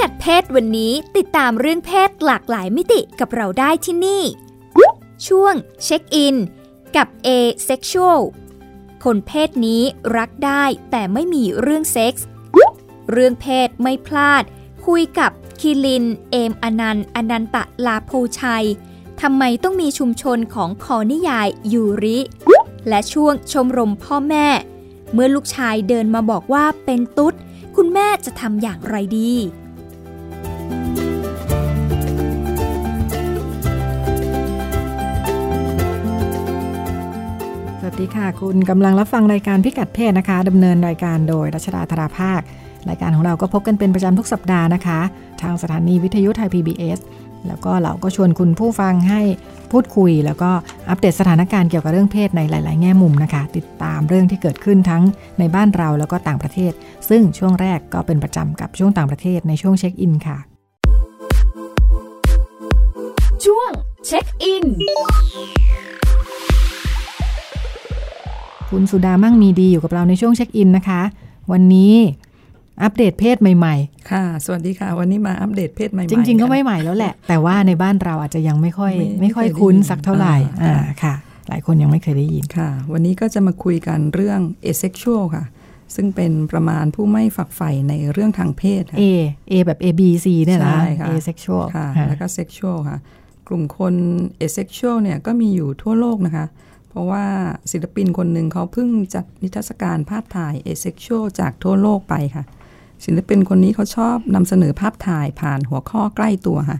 กัดเพศวันนี้ติดตามเรื่องเพศหลากหลายมิติกับเราได้ที่นี่ ช่วงเช็คอิน กับ A Sexual คนเพศนี้รักได้แต่ไม่มีเรื่องเซ็กส์ เรื่องเพศไม่พลาด คุยกับคิลิน เอมอนันต์อนันตะลาโพชัยทำไมต้องมีชุมชนของคอนิยายยูริ และช่วงชมรมพ่อแม่ เมื่อลูกชายเดินมาบอกว่าเป็นตุ๊ด คุณแม่จะทำอย่างไรดี ดีค่ะ คุณกำลังรับฟังรายการพิกัดเพศนะคะดำเนินรายการโดยรัชดาธราภาค รายการของเราก็พบกันเป็นประจำทุกสัปดาห์นะคะ ทางสถานีวิทยุไทย PBS แล้วก็เราก็ชวนคุณผู้ฟังให้พูดคุย แล้วก็อัปเดตสถานการณ์เกี่ยวกับเรื่องเพศในหลาย ๆ แง่มุมนะคะ ติดตามเรื่องที่เกิดขึ้นทั้งในบ้านเราแล้วก็ต่างประเทศ ซึ่งช่วงแรกก็เป็นประจำกับช่วงต่างประเทศในช่วงเช็คอินค่ะ ช่วงเช็คอิน คุณสุดามั่งมีดีอยู่กับเราในช่วงเช็คอินนะคะ วันนี้อัปเดตเพศใหม่ค่ะ สวัสดีค่ะ วันนี้มาอัปเดตเพศใหม่ๆๆจริง ๆ ก็ไม่ค่ะใหม่แล้วแหละ แต่ว่าในบ้านเราอาจจะยังไม่ค่อย ไม่ไม่ค่อยไม่เคยคุ้นได้ยินสักเท่าไหร่อ่าอ่า ค่ะ หลายคนยังไม่เคยได้ยิน ค่ะ วันนี้ก็จะมาคุยกันเรื่อง asexual ค่ะ ซึ่งเป็นประมาณผู้ไม่ฝักใฝ่ในเรื่องทางเพศค่ะ A A แบบ A B C เนี่ยนะใช่ค่ะ asexual ค่ะค่ะ แล้วก็ sexual ค่ะ กลุ่มคน asexual เนี่ยก็มีอยู่ทั่วโลกนะคะ เพราะว่าศิลปินคนหนึ่งเขาเพิ่งจัดนิทรรศการภาพถ่าย asexual จากทั่วโลกไปค่ะ ศิลปินคนนี้เขาชอบนำเสนอภาพถ่ายผ่านหัวข้อใกล้ตัวค่ะ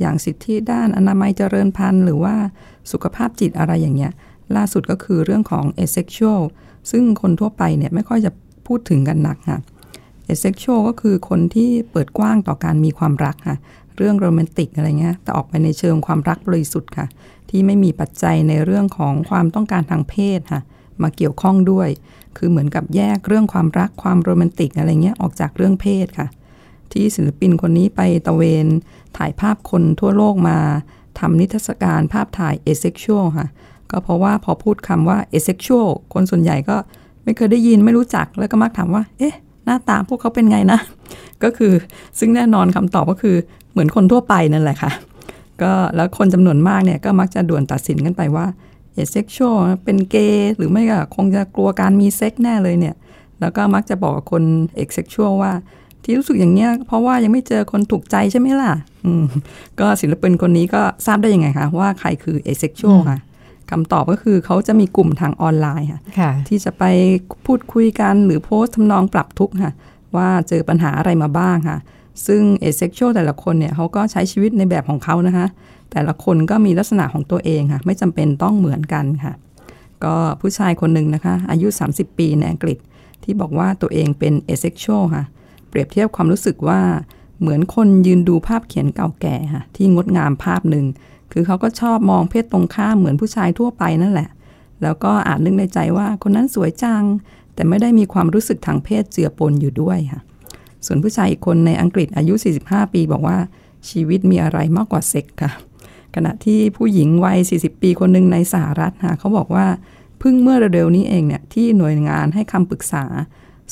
อย่างสิทธิด้านอนามัยเจริญพันธุ์ หรือว่าสุขภาพจิตอะไรอย่างเงี้ย ล่าสุดก็คือเรื่องของ asexual ซึ่งคนทั่วไปเนี่ยไม่ค่อยจะพูดถึงกันหนักค่ะ asexual ก็คือคนที่เปิดกว้างต่อการมีความรักค่ะ เรื่องโรแมนติกอะไรเงี้ย แต่ออกไปในเชิงความรักบริสุทธิ์ค่ะ ที่ไม่มีปัจจัยในเรื่องของความต้องการทางเพศค่ะมาเกี่ยวข้องด้วย คือเหมือนกับแยกเรื่องความรักความโรแมนติกอะไรเงี้ยออกจากเรื่องเพศค่ะ ที่ศิลปินคนนี้ไปตะเวนถ่ายภาพคนทั่วโลกมาทำนิทรรศการภาพถ่าย asexual ค่ะ ก็เพราะว่าพอพูดคำว่า asexual คนส่วนใหญ่ก็ไม่เคยได้ยินไม่รู้จักแล้วก็มักถามว่า เอ๊ะ หน้าตาพวกเขาเป็นไงนะ ก็คือซึ่งแน่นอนคำตอบก็คือเหมือนคนทั่วไปนั่นแหละค่ะ ก็แล้วคนจำนวนมากเนี่ยก็มักจะด่วนตัดสินกันไปว่าเอเซ็กชวลเป็นเกย์หรือไม่ก็คงจะกลัวการมีเซ็กแน่เลยเนี่ย แล้วก็มักจะบอกกับคน asexual ว่า ที่รู้สึกอย่างเนี้ยเพราะว่ายังไม่เจอคนถูกใจใช่ไหมล่ะ อืมก็ศิลปินคนนี้ก็ทราบได้ยังไงคะว่าใครคือ asexual ค่ะคำตอบก็คือเขาจะมีกลุ่มทางออนไลน์ค่ะค่ะที่จะไปพูดคุยกันหรือโพสต์ทำนองปรับทุกข์ค่ะ ว่าเจอปัญหาอะไรมาบ้างค่ะ ซึ่ง asexual แต่ละคนเนี่ยเขาก็ใช้ชีวิตในแบบของเขานะคะแต่ละคนก็มีลักษณะของตัวเองค่ะ ไม่จำเป็นต้องเหมือนกันค่ะ ก็ผู้ชายคนหนึ่งนะคะ อายุ 30 ปีในอังกฤษ ที่บอกว่าตัวเองเป็นเอเซ็กชวลค่ะ เปรียบเทียบความรู้สึกว่าเหมือนคนยืนดูภาพเขียนเก่าแก่ค่ะ ที่งดงามภาพหนึ่ง คือเขาก็ชอบมองเพศตรงข้ามเหมือนผู้ชายทั่วไปนั่นแหละ แล้วก็อาจนึกในใจว่าคนนั้นสวยจัง แต่ไม่ได้มีความรู้สึกทางเพศเจือปนอยู่ด้วยค่ะ ส่วนผู้ชายอีกคนในอังกฤษอายุ 45 ปี บอกว่าชีวิตมีอะไรมากกว่าเซ็กค่ะ ขณะที่ผู้หญิงวัย 40 ปีคนหนึ่งในสหรัฐค่ะเขาบอกว่าเพิ่งเมื่อเร็วๆนี้เองเนี่ยที่หน่วยงานให้คำปรึกษา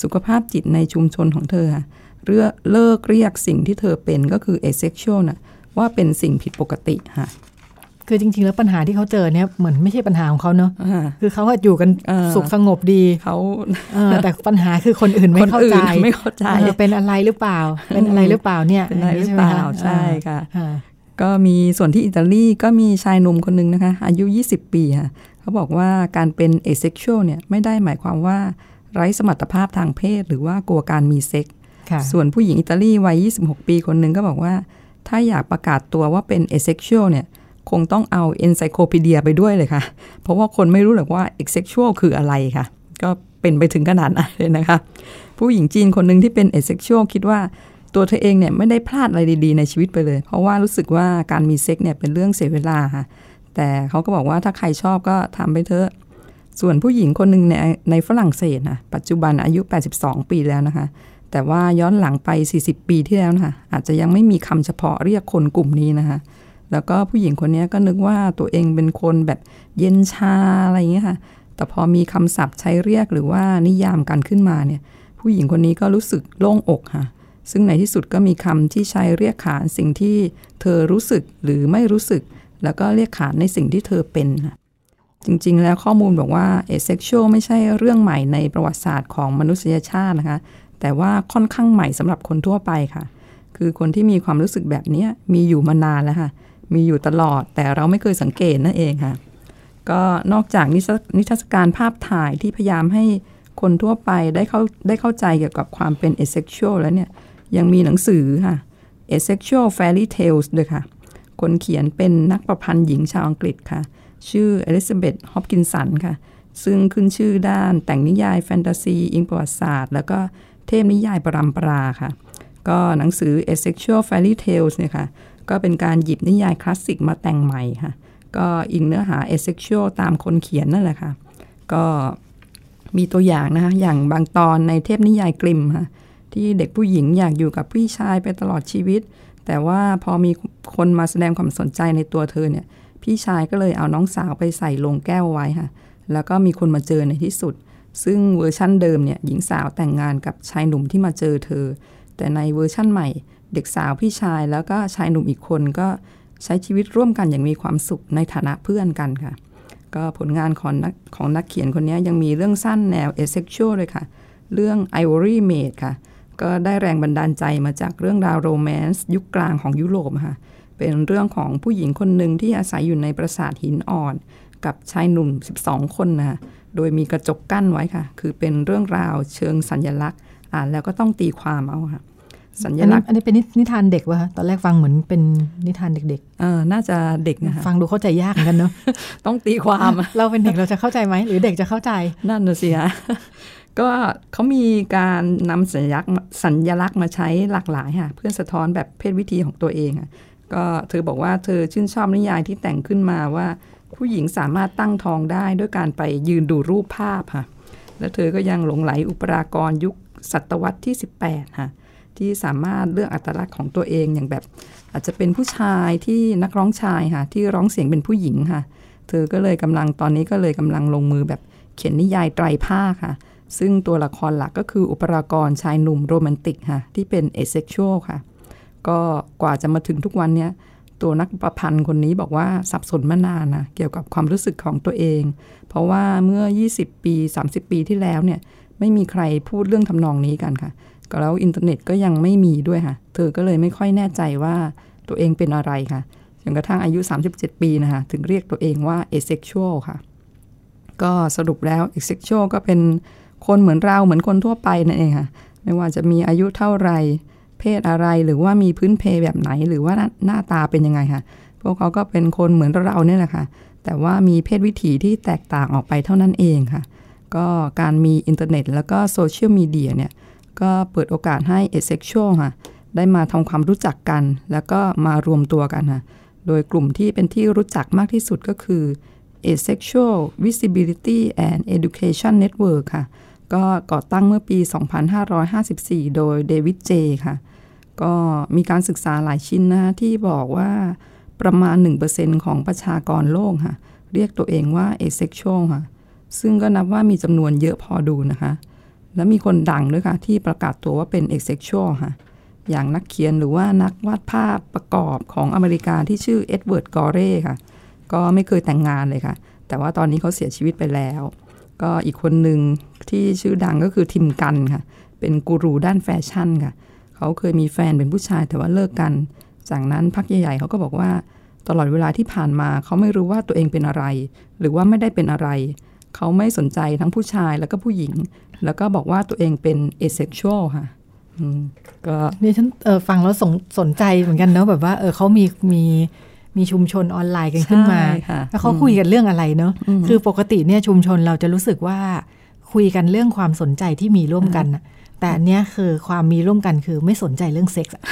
สุขภาพจิตในชุมชนของเธอเลือกเลิกเรียกสิ่งที่เธอเป็นก็คือ asexual น่ะว่าเป็นสิ่งผิดปกติค่ะ คือจริง ๆ แล้วปัญหาที่เขาเจอเนี่ยเหมือนไม่ใช่ปัญหาของเขาเนอะอ่าคือเขาอะอยู่กันเออสุขสงบดีเขาเออแต่ปัญหาคือคนอื่นไม่คนเข้าอื่ใจนไม่เข้าใจเออเป็นอะไรหรือเปล่า เป็นอะไรหรือเปล่าเนี่ยเป็นอะไรหรือใช่หเปมล่าคะใช่ค่ะอ่าก็มีส่วนที่อิตาลีก็มีชายหนุ่มคนหนึ่งนะคะ อายุ 20 ปีค่ะเขาบอกว่าการเป็น asexual เนี่ยไม่ได้หมายความว่าไร้สมรรถภาพทางเพศ หรือว่ากลัวการมีเซ็กส์ค่ะส่วนผู้หญิงอิตาลีวัย 26 ปีคนหนึ่งก็บอกว่า ถ้าอยากประกาศตัวว่าเป็น asexual เนี่ย คงต้องเอา encyclopedia ไปด้วยเลยค่ะ เพราะว่าคนไม่รู้หรอกว่า asexual คืออะไรค่ะ ก็เป็นไปถึงขนาดนั้นเลยนะคะ ผู้หญิงจีนคนหนึ่งที่เป็น asexual คิดว่าตัวเธอเองเนี่ยไม่ได้พลาดอะไรดีๆในชีวิตไปเลย เพราะว่ารู้สึกว่าการมีเซ็กเนี่ยเป็นเรื่องเสียเวลาค่ะ แต่เขาก็บอกว่าถ้าใครชอบก็ทำไปเถอะ ส่วนผู้หญิงคนหนึ่งในในฝรั่งเศสนะปัจจุบันอายุ 82 ปีแล้วนะคะ แต่ว่าย้อนหลังไป 40 ปีที่แล้วนะคะอาจจะยังไม่มีคำเฉพาะเรียกคนกลุ่มนี้นะคะ แล้วก็ผู้หญิงคนนี้ก็นึกว่าตัวเองเป็นคนแบบเย็นชาอะไรอย่างเงี้ยค่ะ แต่พอมีคำศัพท์ใช้เรียกหรือว่านิยามกันขึ้นมาเนี่ย ผู้หญิงคนนี้ก็รู้สึกโล่งอกค่ะ ซึ่งในที่สุดก็มีคำที่ใช้เรียกขานสิ่งที่เธอรู้สึกหรือไม่รู้สึก แล้วก็เรียกขานในสิ่งที่เธอเป็นค่ะจริง ๆ แล้วข้อมูลบอกว่าเอเซ็กชวลไม่ใช่เรื่องใหม่ในประวัติศาสตร์ของมนุษยชาตินะคะ แต่ว่าค่อนข้างใหม่สำหรับคนทั่วไปค่ะ คือคนที่มีความรู้สึกแบบนี้มีอยู่มานานแล้วค่ะ มีอยู่ตลอด แต่เราไม่เคยสังเกตนั่นเองค่ะก็นอกจากนิทรรศการภาพถ่ายที่พยายามให้คนทั่วไปได้เข้าได้เข้าใจเกี่ยวกับความเป็น asexual แล้วเนี่ย ยังมีหนังสือค่ะ Asexual Fairy Tales ด้วยค่ะ คนเขียนเป็นนักประพันธ์หญิงชาวอังกฤษค่ะ ชื่ออลิซาเบธฮอปกินสันค่ะ ซึ่งขึ้นชื่อด้านแต่งนิยายแฟนตาซี อิงประวัติศาสตร์ แล้วก็เทพนิยายปรำปราค่ะ ก็หนังสือ Asexual Fairy Tales เนี่ยค่ะ ก็เป็นการหยิบนิยายคลาสสิกมาแต่งใหม่ค่ะ ก็อิงเนื้อหา Asexual ตามคนเขียนนั่นแหละค่ะ ก็มีตัวอย่างนะคะ อย่างบางตอนในเทพนิยายกริมค่ะที่เด็กผู้หญิงอยากอยู่กับพี่ชายไปตลอดชีวิต แต่ว่าพอมีคนมาแสดงความสนใจในตัวเธอเนี่ย พี่ชายก็เลยเอาน้องสาวไปใส่ลงแก้วไว้ค่ะ แล้วก็มีคนมาเจอในที่สุด ซึ่งเวอร์ชั่นเดิมเนี่ยหญิงสาวแต่งงานกับชายหนุ่มที่มาเจอเธอ แต่ในเวอร์ชั่นใหม่ เด็กสาวพี่ชายแล้วก็ชายหนุ่มอีกคนก็ใช้ชีวิตร่วมกันอย่างมีความสุขในฐานะเพื่อนกันค่ะ ก็ผลงานของนักของนักเขียนคนนี้ยังมีเรื่องสั้นแนว asexual เลยค่ะ เรื่อง Ivory Maid ค่ะ ก็ได้แรงบันดาลใจมาจากเรื่องราว romance ยุคกลางของยุโรปค่ะเป็นเรื่องของผู้หญิงคนหนึ่งที่อาศัยอยู่ในปราสาทหินอ่อน กับชายหนุ่ม 12 คนนะโดยมีกระจกกั้นไว้ค่ะ คือเป็นเรื่องราวเชิงสัญญลักษณ์ อ่านแล้วก็ต้องตีความเอาค่ะ สัญลักษณ์อันนี้เป็นนิทานเด็กวะตอนแรกฟังเหมือนเป็นนิทานเด็กๆเออน่าจะเด็กนะคะฟังดูเข้าใจยากเหมือนกันเนาะต้องตีความ เราเป็นเด็กเราจะเข้าใจไหมหรือเด็กจะเข้าใจ นั่นน่ะสิฮะก็เขามีการนำสัญลักษณ์สัญลักษณ์มาใช้หลากหลายค่ะเพื่อสะท้อนแบบเพศวิธีของตัวเองอะก็เธอบอกว่าเธอชื่นชอบนิยายที่แต่งขึ้นมาว่า ผู้หญิงสามารถตั้งท้องได้ด้วยการไปยืนดูรูปภาพค่ะ แล้วเธอก็ยังหลงไหลอุปรากรยุคศตวรรษที่ 18ค่ะ ที่สามารถเลือกอัตลักษณ์ของตัวเองอย่างแบบ อาจจะเป็นผู้ชายที่นักร้องชายค่ะที่ร้องเสียงเป็นผู้หญิงค่ะ เธอก็เลยกำลังตอนนี้ก็เลยกำลังลงมือแบบเขียนนิยายไตรภาคค่ะ ซึ่งตัวละครหลักก็คืออุปรากรชายหนุ่มโรแมนติกค่ะ ที่เป็นเอเซ็กชวลค่ะ ก็กว่าจะมาถึงทุกวันเนี้ยตัวนักประพันธ์คนนี้บอกว่าสับสนมานานนะเกี่ยวกับความรู้สึกของตัวเอง เพราะว่าเมื่อ 20 ปี 30 ปีที่แล้วเนี่ยไม่มีใครพูดเรื่องทำนองนี้กันค่ะ ก็แล้วอินเทอร์เน็ตก็ยังไม่มีด้วยค่ะ เธอก็เลยไม่ค่อยแน่ใจว่าตัวเองเป็นอะไรค่ะจนกระทั่งอายุ 37 ปีนะคะ ถึงเรียกตัวเองว่า asexual ค่ะ ก็สรุปแล้ว asexual ก็เป็นคนเหมือนเราเหมือนคนทั่วไปนั่นเองค่ะ ไม่ว่าจะมีอายุเท่าไร เพศอะไรหรือว่ามีพื้นเพแบบไหนหรือว่าหน้าตาเป็นยังไงค่ะ พวกเขาก็เป็นคนเหมือนเราเนี่ยแหละค่ะ แต่ว่ามีเพศวิถีที่แตกต่างออกไปเท่านั้นเองค่ะ ก็การมีอินเทอร์เน็ต แล้วก็โซเชียลมีเดียเนี่ย ก็เปิดโอกาสให้ asexual ค่ะ ได้มาทำความรู้จักกัน แล้วก็มารวมตัวกันค่ะ โดยกลุ่มที่เป็นที่รู้จักมากที่สุดก็คือ Asexual Visibility and Education Network ค่ะ ก็ก่อตั้งเมื่อปี 2554 โดยเดวิดเจค่ะ ก็มีการศึกษาหลายชิ้นนะที่บอกว่าประมาณ 1%ของประชากรโลกค่ะ เรียกตัวเองว่า asexual ค่ะ ซึ่งก็นับว่ามีจำนวนเยอะพอดูนะคะ และมีคนดังด้วยค่ะ ที่ประกาศตัวว่าเป็น asexual ค่ะ อย่างนักเขียนหรือว่านักวาดภาพประกอบของอเมริกาที่ชื่อเอ็ดเวิร์ดกอเร่ค่ะ ก็ไม่เคยแต่งงานเลยค่ะ แต่ว่าตอนนี้เขาเสียชีวิตไปแล้ว ก็อีกคนหนึ่งที่ชื่อดังก็คือทิมกันค่ะ เป็นกูรูด้านแฟชั่นค่ะ เขาเคยมีแฟนเป็นผู้ชายแต่ว่าเลิกกัน จากนั้นพักใหญ่ๆเขาก็บอกว่าตลอดเวลาที่ผ่านมาเขาไม่รู้ว่าตัวเองเป็นอะไร หรือว่าไม่ได้เป็นอะไร เขาไม่สนใจทั้งผู้ชายแล้วก็ผู้หญิง แล้วก็บอกว่าตัวเองเป็นเอเซ็กชวลค่ะก็นี่ฉันเออฟังแล้วสนสนใจเหมือนกันเนาะแบบว่าเออเขามีมีมีชุมชนออนไลน์กันขึ้นมาแล้วเขาคุยกันเรื่องอะไรเนาะคือปกติเนี่ยชุมชนเราจะรู้สึกว่าคุยกันเรื่องความสนใจที่มีร่วมกันแต่อันเนี้ยคือความมีร่วมกันคือไม่สนใจเรื่องเซ็กส์อะ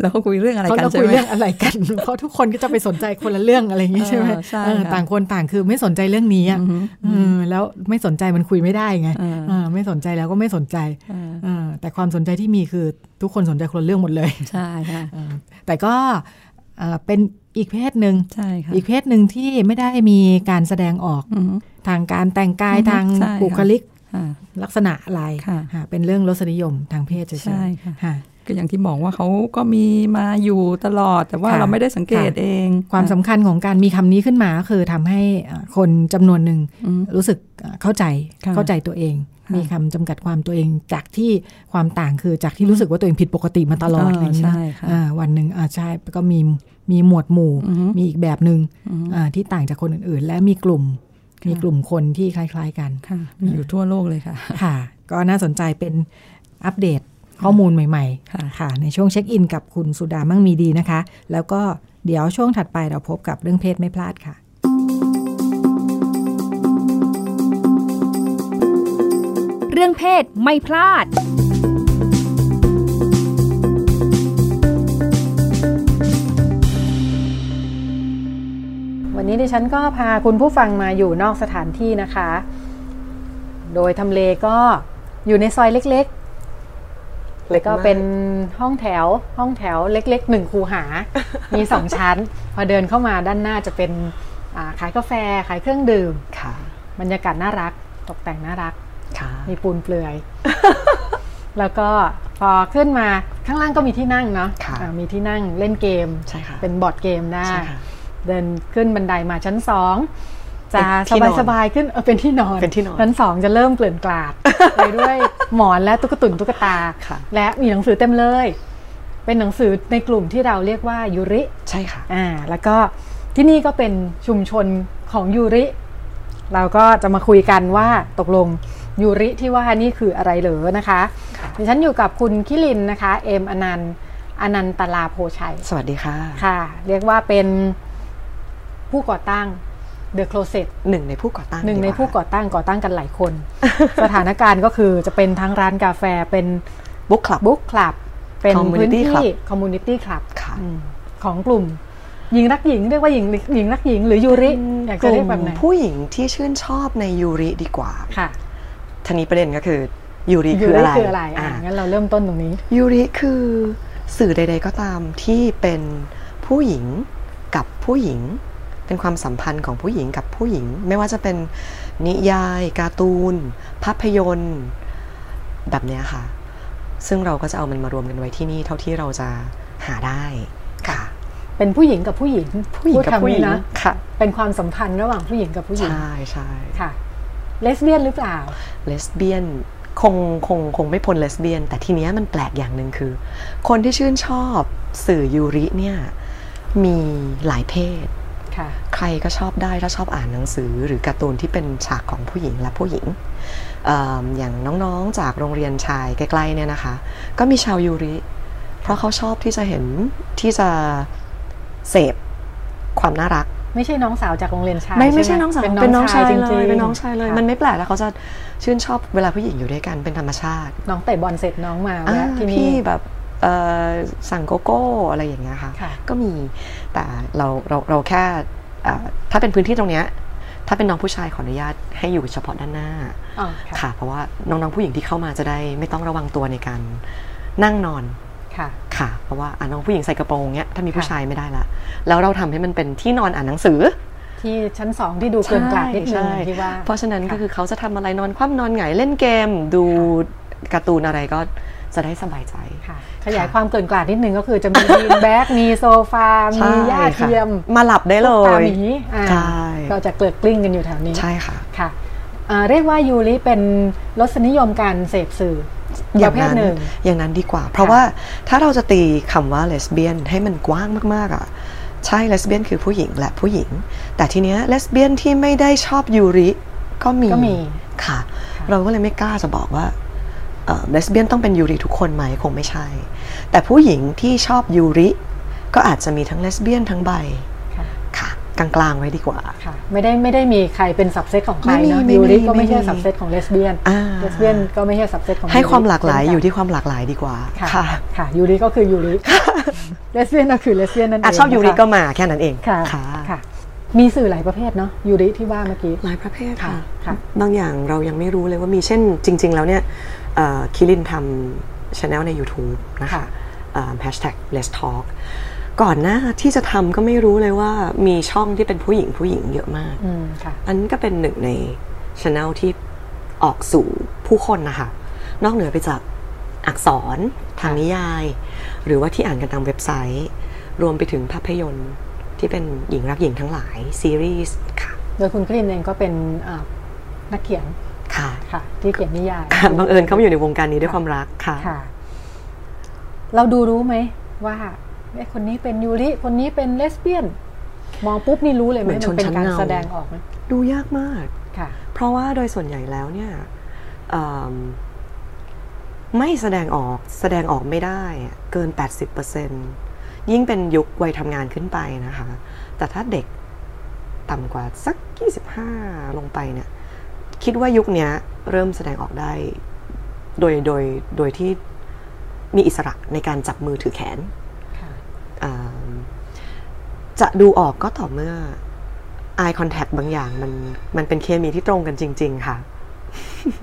แล้วเขาคุยเรื่องอะไรเขากันเราใช่คุยไหมเรื่องอะไรกัน เพราะทุกคนก็จะไปสนใจคนละเรื่องอะไรอย่างนี้ใช่ไหมเออใช่เออค่ะต่างคนต่างคือไม่สนใจเรื่องนี้อะอือฮึเออแล้วไม่สนใจมันคุยไม่ได้ไงเออเออไม่สนใจแล้วก็ไม่สนใจเออเออแต่ความสนใจที่มีคือทุกคนสนใจคนละเรื่องหมดเลยใช่ค่ะเออแต่ก็เอ่อเป็นอีกเพศหนึ่งใช่ค่ะอีกเพศหนึ่งที่ไม่ได้มีการแสดงออกอือฮึทางการแต่งกายอือฮึทางใช่ค่ะบุคลิกค่ะลักษณะอะไรค่ะค่ะเป็นเรื่องรสนิยมทางเพศเฉยๆใช่ค่ะค่ะ ก็อย่างที่บอกว่าเขาก็มีมาอยู่ตลอด แต่ว่าค่ะเราไม่ได้สังเกตค่ะเอง ความสำคัญของการมีคำนี้ขึ้นมาก็คือทำให้เอ่อคนจำนวนหนึ่งอืมรู้สึกเอ่อเข้าใจค่ะเข้าใจตัวเองค่ะมีคำจำกัดความตัวเองจากที่ความต่างคือจากที่รู้สึกว่าตัวเองผิดปกติมาตลอดเอออะไรอย่างเงี้ยใช่ค่ะอ่าวันหนึ่งอ่าใช่ก็มีมีหมวดหมู่อือฮึมีอีกแบบหนึ่งอือฮึอ่าที่ต่างจากคนอื่น ๆ และมีกลุ่มค่ะมีกลุ่มคนที่คล้าย ๆ กันค่ะมีอยู่ทั่วโลกเลยค่ะ ค่ะ ก็น่าสนใจเป็นอัปเดต ข้อมูลใหม่ค่ะๆค่ะ ในช่วงเช็คอินกับคุณสุดามั่งมีดีนะคะ แล้วก็เดี๋ยวช่วงถัดไปเราพบกับเรื่องเพศไม่พลาดค่ะเรื่องเพศไม่พลาด วันนี้ดิฉันก็พาคุณผู้ฟังมาอยู่นอกสถานที่นะคะ โดยทำเลก็อยู่ในซอยเล็กๆ แล้วก็เป็นห้องแถวห้องแถวเล็กๆหนึ่งคูหา มีสองชั้น พอเดินเข้ามาด้านหน้าจะเป็นอ่าขายกาแฟขายเครื่องดื่มค่ะ บรรยากาศน่ารักตกแต่งน่ารักค่ะมีปูนเปลือย แล้วก็พอขึ้นมาข้างล่างก็มีที่นั่งเนาะค่ะอ่ามีที่นั่งเล่นเกมใช่ค่ะเป็นบอร์ดเกมได้ใช่ค่ะเดินขึ้นบันไดมาชั้นสอง จะเป็นที่สบายนอนสบายๆขึ้นเออเป็นที่นอนเป็นที่นอนชั้นสองจะเริ่มเกลื่อนกลาดไปด้วยหมอนและตุ๊กตุนตุ๊กตาค่ะและมีหนังสือเต็มเลย เป็นหนังสือในกลุ่มที่เราเรียกว่ายูริใช่ค่ะอ่าแล้วก็ที่นี่ก็เป็นชุมชนของยูริ เราก็จะมาคุยกันว่าตกลงยูริที่ว่านี่คืออะไรเหรอนะคะดิฉันอยู่กับคุณคิรินนะคะ เอมอนันต์อนันตลาโพชัย สวัสดีค่ะ ค่ะ เรียกว่าเป็นผู้ก่อตั้ง The Closet หนึ่งในผู้ก่อตั้งหนึ่งในดีกว่าผู้ก่อตั้งก่อตั้งกันหลายคน สถานการณ์ก็คือจะเป็นทั้งร้านกาแฟเป็น book club book club เป็นพื้น Community ที่ Club community club ค่ะของกลุ่มหญิงรักหญิงเรียกว่าหญิงหญิงรักหญิงหรือยูริอยากจะเรียกแบบไหนผู้หญิงที่ชื่นชอบในยูริดีกว่าค่ะทีนี้ประเด็นก็คือยูริยูคือริอะไรคืออะไรอะอ่างั้นเราเริ่มต้นตรงนี้ยูริคือสื่อใด ๆ ก็ตามที่เป็นผู้หญิงกับผู้หญิง เป็นความสัมพันธ์ของผู้หญิงกับผู้หญิง ไม่ว่าจะเป็นนิยายการ์ตูน ภาพยนตร์ แบบเนี้ยค่ะ ซึ่งเราก็จะเอามันมารวมกันไว้ที่นี่เท่าที่เราจะหาได้ค่ะ เป็นผู้หญิงกับผู้หญิงผู้หญิงกับพูดคำผู้หญินี้งนะค่ะ เป็นความสัมพันธ์ระหว่างผู้หญิงกับผู้หญิงใช่ใช่ค่ะเลสเบี้ยนหรือเปล่าเลสเบี้ยนคงคงคงไม่พ้นเลสเบี้ยน แต่ทีเนี้ยมันแปลกอย่างหนึ่งคือ คนที่ชื่นชอบสื่อยูริเนี่ยมีหลายเพศค่ะ ใครก็ชอบได้ถ้าชอบอ่านหนังสือ หรือการ์ตูนที่เป็นฉากของผู้หญิงและผู้หญิงเอมอย่างน้องๆจากโรงเรียนชายใกล้ๆเนี่ยนะคะ ก็มีชาวยูริ เพราะเขาชอบที่จะเห็นที่จะเสพความน่ารัก ไม่ใช่น้องสาวจากโรงเรียนชายไม่ไม่หใช่น้องสาวเป็นเป็นน้องชายจริงเลยๆเป็นน้องชายเลยค่ะมันไม่แปลกแล้วเขาจะชื่นชอบเวลาผู้หญิงอยู่ด้วยกันเป็นธรรมชาติ น้องเตะบอลเสร็จน้องมาอ่าแวะที่นี่พี่แบบเอ่อ สั่งโกโก้อะไรอย่างเงี้ยค่ะค่ะก็มีแต่เราเราเราแค่เอ่อถ้าเป็นพื้นที่ตรงเนี้ยถ้าเป็นน้องผู้ชายขออนุญาตให้อยู่เฉพาะด้านหน้าอ๋อค่ะค่ะ เพราะว่าน้องๆผู้หญิงที่เข้ามาจะได้ไม่ต้องระวังตัวในการนั่งนอนค่ะค่ะ เพราะว่าอะน้องผู้หญิงใส่กระโปรงเนี้ยถ้ามีผู้ค่ะชายไม่ได้ละแล้วเราทำให้มันเป็นที่นอนอ่านหนังสือ ที่ชั้นสองที่ดูเกินกลาดนิดนึงใช่ที่ว่าเพราะฉะนั้นก็ค่ะคือเขาจะทำอะไรนอนคว่ำนอนหงายเล่นเกม ดูการ์ตูนอะไรก็ จะได้สบายใจค่ะขยายความเกลื่อนกลาดนิดนึงก็คือจะมี beanbag มีโซฟา มีหญ้าใช่ค่ะเทียม มาหลับได้เลตุ๊กตาหมีอ่าใช่ก็จะเกลือกกลิ้งกันอยู่แถวนี้ ใช่ค่ะค่ะอ่าเรียกว่ายูริเป็นรสนิยมการเสพสื่อประเภทหนึ่งอย่างนั้นดีกว่า เพราะว่าถ้าเราจะตีคำว่าเลสเบี้ยนให้มันกว้างมากๆอะใช่เลสเบี้ยนคือผู้หญิงและผู้หญิง แต่ทีเนี้ยเลสเบี้ยนที่ไม่ได้ชอบยูริก็มีก็มีค่ะ เราก็เลยไม่กล้าจะบอกว่า เลสเบี้ยนต้องเป็นยูริทุกคนไหมคงไม่ใช่ แต่ผู้หญิงที่ชอบยูริ ก็อาจจะมีทั้งเลสเบี้ยนทั้งไบค่ะค่ะกลางๆไว้ดีกว่าค่ะไม่ได้ไม่ได้มีใครเป็นสับเซตของใครไม่มีเนาะไม่มียูริก็ไม่ใช่ไม่มีสับเซตของเลสเบี้ยนอ่าเลสเบี้ยนก็ไม่ใช่สับเซตของให้ความหลากหลายเช่นนอยู่ที่ความหลากหลายดีกว่าค่ะค่ะค่ะยูริก็คือยูริเลสเบี้ยนก็คือเลสเบี้ยนนั่นเองอะชอบยูรินะคะก็มาแค่นั้นเองค่ะค่ะค่ะมีสื่อหลายประเภทเนาะยูริที่ว่าเมื่อกี้หลายประเภทค่ะค่ะบางอย่างเรายังไม่รู้เลยว่ามีเช่นจริง ๆ แล้วเนี่ยเอ่อ คิรินทำช anel ใน YouTube นะคะแฮชแท็ก let's talk ก่อนหน้าที่จะทำก็ไม่รู้เลยว่ามีช่องที่เป็นผู้หญิงผู้หญิงเยอะมากอืมค่ะอันนนก็เป็นหนึ่งในช anel ที่ออกสู่ผู้คนนะคะ นอกเหนือไปจากอักษรทางนิยาย หรือว่าที่อ่านกันตามเว็บไซต์ รวมไปถึงภาพยนตร์ที่เป็นหญิงรักหญิงทั้งหลายซีรีส์ค่ะ โดยคุณคลินเองก็เป็นอ่านักเขียน ค่ะค่ะที่เขียนนิยายค่ะบังเอิญเขามาอยู่ในวงการนี้ด้วยความรักค่ะค่ะ เราดูรู้ไหมว่าเอ๊ะคนนี้เป็นยูริคนนี้เป็นเลสเบี้ยน มองปุ๊บนี่รู้เลยไหมเหมือนชมันนเป็นชั้นการเงาแสดงออกไหมดูยากมากค่ะ เพราะว่าโดยส่วนใหญ่แล้วเนี่ยเอิ่มไม่แสดงออกแสดงออกไม่ได้เกิน 80%ยิ่งเป็นยุควัยทำงานขึ้นไปนะคะ แต่ถ้าเด็กต่ำกว่าสัก 25 ลงไปเนี่ย คิดว่ายุคเนี้ยเริ่มแสดงออกได้ โดยโดยโดยที่มีอิสระในการจับมือถือแขนค่ะอ่าจะดูออกก็ต่อเมื่อ eye contact บางอย่างมันมันเป็นเคมีที่ตรงกันจริง ๆ ค่ะ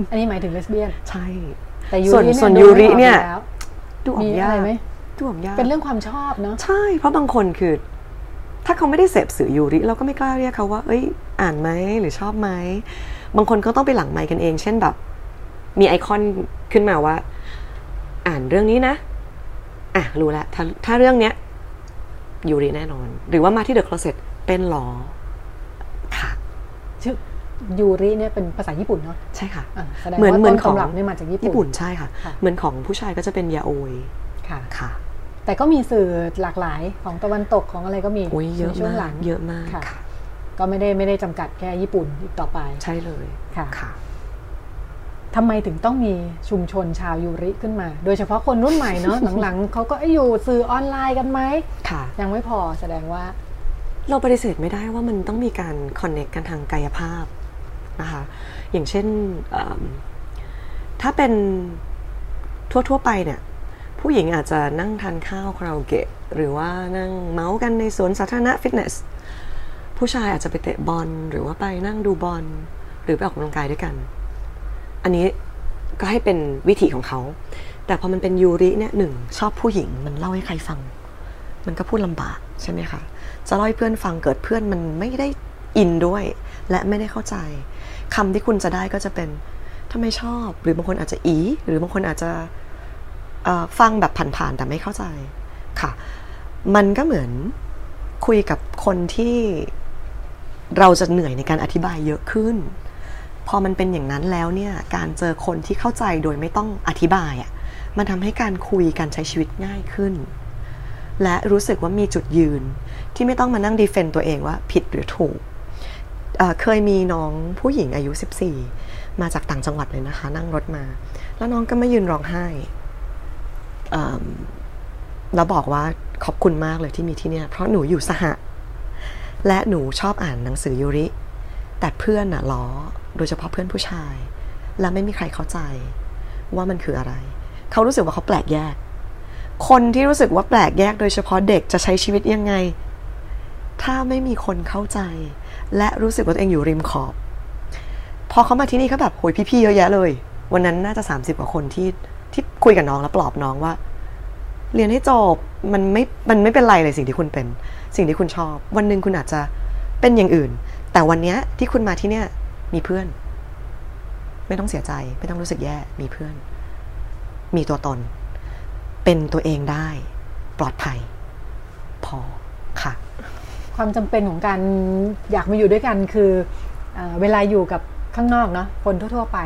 อันนี้หมายถึงเลสเบี้ยน ใช่ แต่ยูส่วนริเนี่ยส่วนดูยูริไม่ออกเนี่ยแล้วดูออมีกอะยาไรกไหมดูออกยาก เป็นเรื่องความชอบเนาะ ใช่ เพราะบางคนคือ ถ้าเขาไม่ได้เสพสื่อยูริ เราก็ไม่กล้าเรียกเขาว่า เอ้ย อ่านไหมหรือชอบไหม บางคนก็ต้องไปหลังไมค์กันเอง เช่นแบบ มีไอคอนขึ้นมาว่า อ่านเรื่องนี้นะ อะ รู้แล้วถ้าถ้าเรื่องเนี้ยยูริแน่นอน หรือว่ามาที่เดอะคลอเซ็ตเป็นหรอค่ะชื่อยูริเนี่ยเป็นภาษาญี่ปุ่นเนาะใช่ค่ะอ่าแสดงเหมือนว่าเหมืต้อนนของตำรับเนี่ยมาจากญี่ปุ่นญี่ปุ่นใช่ค่ะค่ะ เหมือนของผู้ชายก็จะเป็นยาโอยค่ะค่ะ แต่ก็มีสื่อหลากหลายของตะวันตกของอะไรก็มีโอ้ยเยอะในช่วงหมาลักงเยอะมากค่ะค่ะ ก็ไม่ได้ไม่ได้จำกัดแค่ญี่ปุ่นอีกต่อไป ใช่เลยค่ะค่ะทำไมถึงต้องมีชุมชนชาวยูริขึ้นมา โดยเฉพาะคนรุ่นใหม่เนาะหลังๆเขาก็เอ้ยอยู่สื่อออนไลน์กันไหมค่ะ ยังไม่พอแสดงว่า เราปฏิเสธไม่ได้ว่ามันต้องมีการคอนเน c t กันทางกายภาพนะคะอย่างเช่นเอิ่มถ้าเป็นทั่วๆไปเนี่ยผู้หญิงอาจจะนั่งทานข้าวคาราโอเกะหรือว่านั่งเมาส์กันในสวนสาธารณะฟิตเนส ผู้ชายอาจจะไปเตะบอลหรือว่าไปนั่งดูบอลหรือไปออกกำลังกายด้วยกัน อันนี้ก็ให้เป็นวิถีของเขา แต่พอมันเป็นยูริเนี่ยหนึ่งชอบผู้หญิงมันเล่าให้ใครฟัง มันก็พูดลำบากใช่ไหมคะจะเล่าให้เพื่อนฟังเกิดเพื่อนมันไม่ได้อินด้วย และไม่ได้เข้าใจคำที่คุณจะได้ก็จะเป็นทำไมชอบ หรือบางคนอาจจะอี หรือบางคนอาจจะฟังแบบผ่านๆแต่ไม่เข้าใจค่ะ มันก็เหมือนคุยกับคนที่ เราจะเหนื่อยในการอธิบายเยอะขึ้น พอมันเป็นอย่างนั้นแล้วเนี่ยการเจอคนที่เข้าใจโดยไม่ต้องอธิบายอะ่ะมันทำให้การคุยการใช้ชีวิตง่ายขึ้น และรู้สึกว่ามีจุดยืนที่ไม่ต้องมานั่งดีเฟนต์ตัวเองว่าผิดหรือถูกเเคยมีน้องผู้หญิงอายุ 14 มาจากต่างจังหวัดเลยนะคะ นั่งรถมา แล้วน้องก็มายืนร้องไห้แล้วบอกว่าขอบคุณมากเลยที่มีที่เนี่ยเพราะหนูอยู่สหะ และหนูชอบอ่านหนังสือยูริ แต่เพื่อนน่ะล้อ โดยเฉพาะเพื่อนผู้ชาย และไม่มีใครเข้าใจว่ามันคืออะไร เขารู้สึกว่าเขาแปลกแยก คนที่รู้สึกว่าแปลกแยก โดยเฉพาะเด็กจะใช้ชีวิตยังไง ถ้าไม่มีคนเข้าใจ และรู้สึกว่าตัวเองอยู่ริมขอบ พอเขามาที่นี่เขาแบบโหยพี่ๆเยอะแยะเลย วันนั้นน่าจะ 30 กว่าคนที่ที่คุยกับน้องแล้วปลอบน้องว่า เรียนให้จบมันไม่มันไม่เป็นไรเลยสิ่งที่คุณเป็น สิ่งที่คุณชอบ วันหนึ่งคุณอาจจะเป็นอย่างอื่น แต่วันนี้ที่คุณมาที่เนี่ยมีเพื่อน ไม่ต้องเสียใจ ไม่ต้องรู้สึกแย่มีเพื่อน มีตัวตน เป็นตัวเองได้ ปลอดภัย พอค่ะ ความจำเป็นของการอยากมาอยู่ด้วยกันคือเอเวลาอยู่กับข้างนอกเนาะคนทั่ว ๆ ไป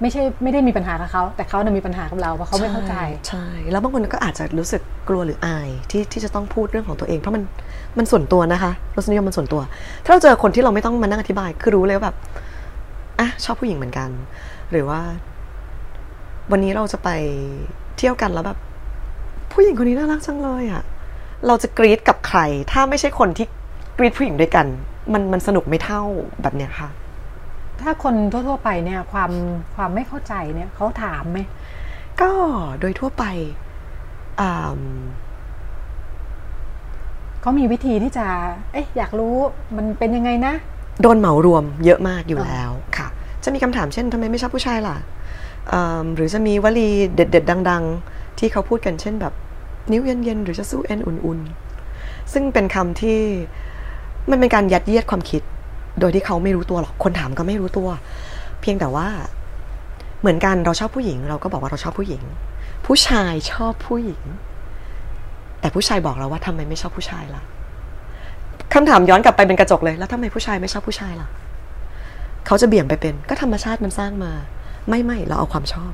ไม่ใช่ไม่ได้มีปัญหากับเขาแต่เขาน่ะมีปัญหากับเราเพราะเขาไม่เข้าใจใช่แล้วบางคนก็อาจจะรู้สึกกลัวหรืออายที่ที่จะต้องพูดเรื่องของตัวเองเพราะมันมันส่วนตัวนะคะรสนิยมมันส่วนตัว ถ้าเราเจอคนที่เราไม่ต้องมานั่งอธิบายคือรู้เลยว่าแบบอะชอบผู้หญิงเหมือนกัน หรือว่า วันนี้เราจะไปเที่ยวกันแล้วแบบ ผู้หญิงคนนี้น่ารักจังเลยอะ่ะเราจะกรี๊ดกับใคร ถ้าไม่ใช่คนที่กรี๊ดผู้หญิงด้วยกัน มันมันสนุกไม่เท่าแบบเนี้ยค่ะ ถ้าคนทั่วๆไปเนี่ยความความไม่เข้าใจเนี่ยเขาถามไหมก็โดยทั่วไปอ่าเขามีวิธีที่จะ เอ๊ะอยากรู้มันเป็นยังไงนะ โดนเหมารวมเยอะมากอยู่แล้วค่ะ จะมีคำถามเช่นทำไมไม่ชอบผู้ชายล่ะอืมหรือจะมีวลีเด็ด ๆ ดัง ๆ ที่เขาพูดกันเช่นแบบ นิ้วเย็นๆหรือจะสู้เอ็นอุ่นๆ ซึ่งเป็นคำที่มันเป็นการยัดเยียดความคิด โดยที่เขาไม่รู้ตัวหรอก คนถามก็ไม่รู้ตัว เพียงแต่ว่าเหมือนกันเราชอบผู้หญิง เราก็บอกว่าเราชอบผู้หญิง ผู้ชายชอบผู้หญิง แต่ผู้ชายบอกเราว่าทำไมไม่ชอบผู้ชายล่ะคำถามย้อนกลับไปเป็นกระจกเลย แล้วทำไมผู้ชายไม่ชอบผู้ชายล่ะ เขาจะเบี่ยงไปเป็น ก็ธรรมชาติมันสร้างมา ไม่ไม่เราเอาความชอบ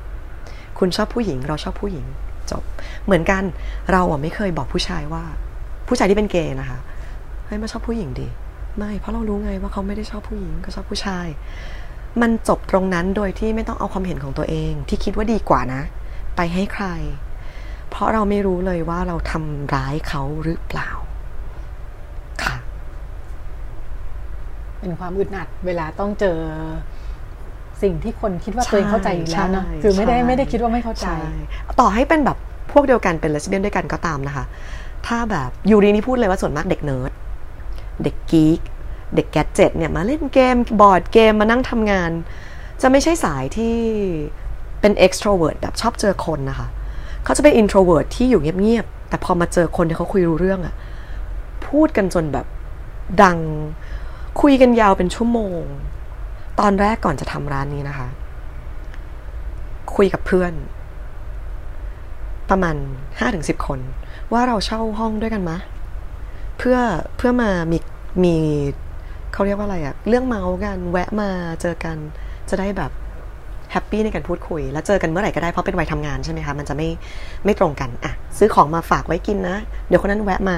คุณชอบผู้หญิง เราชอบผู้หญิง จบ เหมือนกันเราอะไม่เคยบอกผู้ชายว่า ผู้ชายที่เป็นเกย์นะคะเฮ้ยมาชอบผู้หญิงดี ไม่ เพราะเรารู้ไงว่าเขาไม่ได้ชอบผู้หญิงก็ชอบผู้ชาย มันจบตรงนั้นโดยที่ไม่ต้องเอาความเห็นของตัวเอง ที่คิดว่าดีกว่านะ ไปให้ใคร เพราะเราไม่รู้เลยว่าเราทำร้ายเขาหรือเปล่าค่ะ เป็นความอึดอัดเวลาต้องเจอสิ่งที่คนคิดว่าตัวเองเข้าใจอยู่แล้วเนอะคือไม่ได้ใช่ไม่ได้คิดว่าไม่เข้าใจใช่ต่อให้เป็นแบบพวกเดียวกันเป็นเลสเบี้ยนด้วยกันก็ตามนะคะ ถ้าแบบยูรินี่พูดเลยว่าส่วนมากเด็กเนิร์ด เด็ก geek เด็ก gadget เนี่ยมาเล่นเกม board game มานั่งทำงาน จะไม่ใช่สายที่เป็น extrovert แบบชอบเจอคนนะคะเขาจะเป็น introvert ที่อยู่เงียบๆแต่พอมาเจอคนที่เขาคุยรู้เรื่องอะพูดกันจนแบบดังคุยกันยาวเป็นชั่วโมง ตอนแรกก่อนจะทำร้านนี้นะคะ คุยกับเพื่อน ประมาณห้าถึงสิบคน ว่าเราเช่าห้องด้วยกันมะ เพื่อเพื่อมามีมีเขาเรียกว่าอะไรอะเรื่องเมาท์กันแวะมาเจอกันจะได้แบบ happy ในการพูดคุย แล้วเจอกันเมื่อไหร่ก็ได้เพราะเป็นวัยทำงานใช่ไหมคะ มันจะไม่ไม่ตรงกันอะซื้อของมาฝากไว้กินนะ เดี๋ยวคนนั้นแวะมา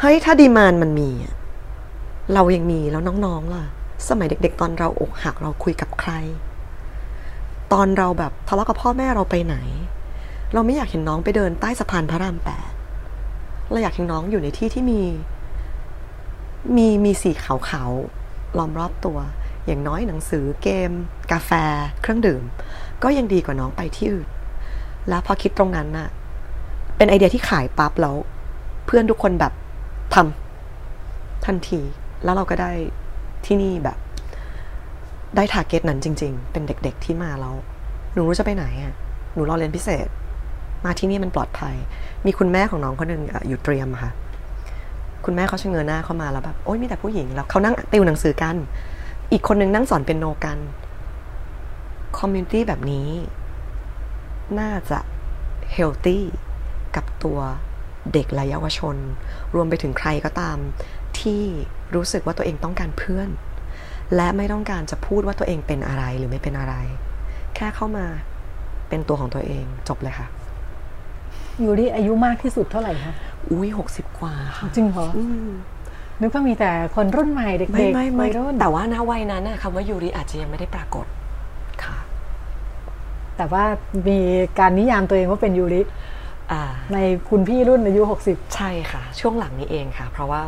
เฮ้ยถ้าดีมานมันมี เรายังมีแล้วน้องๆล่ะ สมัยเด็ก ๆ ตอนเราอกหักเราคุยกับใคร ตอนเราแบบทะเลาะกับพ่อแม่เราไปไหน เราไม่อยากเห็นน้องไปเดินใต้สะพานพระรามแปด เราอยากเห็นน้องอยู่ในที่ที่มี มีมีสีขาวๆล้อมรอบตัว อย่างน้อยหนังสือเกม กาแฟ เครื่องดื่ม ก็ยังดีกว่าน้องไปที่อื่น แล้วพอคิดตรงนั้นน่ะ เป็นไอเดียที่ขายปั๊บแล้ว เพื่อนทุกคนแบบทำทันที แล้วเราก็ได้ที่นี่แบบ ได้ทาร์เก็ตนั้นจริง ๆ เป็นเด็ก ๆที่มาแล้ว หนูรู้จะไปไหนอะ หนูรอเรียนพิเศษ มาที่นี่มันปลอดภัย มีคุณแม่ของน้องคนหนึ่งอยู่เตรียมค่ะคุณแม่เขาชะเง้อหน้าเข้ามาแล้วแบบโอ๊ยมีแต่ผู้หญิงแล้วเขานั่งติวหนังสือกัน อีกคนนึงนั่งสอนเปียโนกัน community แบบนี้ น่าจะ healthy กับตัวเด็กและเยาวชน รวมไปถึงใครก็ตาม ที่รู้สึกว่าตัวเองต้องการเพื่อน และไม่ต้องการจะพูดว่าตัวเองเป็นอะไรหรือไม่เป็นอะไร แค่เข้ามาเป็นตัวของตัวเองจบเลยค่ะ ยูริอายุมากที่สุดเท่าไหร่คะอุ้ยหกสิบกว่าค่ะจริงเหรออืมนึกว่ามีแต่คนรุ่นใหม่เด็กๆไม่ไม่ไม่วัยรุ่นแต่ว่าณวัยนั้นน่ะคำว่ายูริอาจจะยังไม่ได้ปรากฏค่ะ แต่ว่ามีการนิยามตัวเองว่าเป็นยูริอ่าในคุณพี่รุ่นอายุใช่ค่ะ ช่วงหลังนี้เองค่ะ เพราะว่า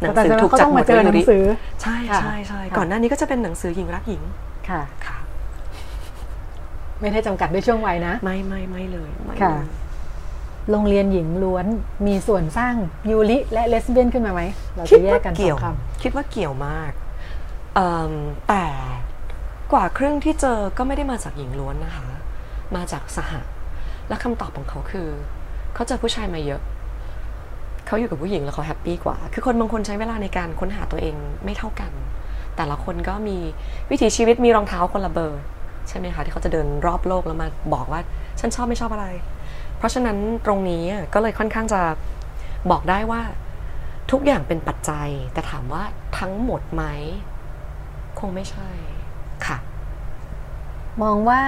หนังแต่สือแสดงว่าถูกจัดก็ต้องหมมาดเจอว่าหนัยูงริสือใช่ค่ะใช่ใช่ค่ะก่อนหน้านี้ก็จะเป็นหนังสือหญิงรักหญิงๆค่ะค่ะ ไม่ได้จำกัดด้วยช่วงวัยนะ ไม่ไม่ไม่เลยไม่ค่ะเลย โรงเรียนหญิงล้วนมีส่วนสร้างยูริและเลสเบี้ยนขึ้นมาไหมเราคิจะดแยว่ากกันสเกี่อยวงคคิดว่าเกี่ยวมากเอิ่มแต่กว่าครึ่งที่เจอก็ไม่ได้มาจากหญิงล้วนนะคะ มาจากสหะ และคำตอบของเขาคือ เขาเจอผู้ชายมาเยอะ เขาอยู่กับผู้หญิงแล้วเขาแฮปปี้กว่า คือคนบางคนใช้เวลาในการค้นหาตัวเองไม่เท่ากัน แต่ละคนก็มีวิถีชีวิตมีรองเท้าคนละเบอร์ ใช่ไหมคะที่เขาจะเดินรอบโลกแล้วมาบอกว่า ฉันชอบไม่ชอบอะไร เพราะฉะนั้นตรงนี้อะก็เลยค่อนข้างจะบอกได้ว่าทุกอย่างเป็นปัจจัย แต่ถามว่าทั้งหมดไหม คงไม่ใช่ค่ะำมองว่า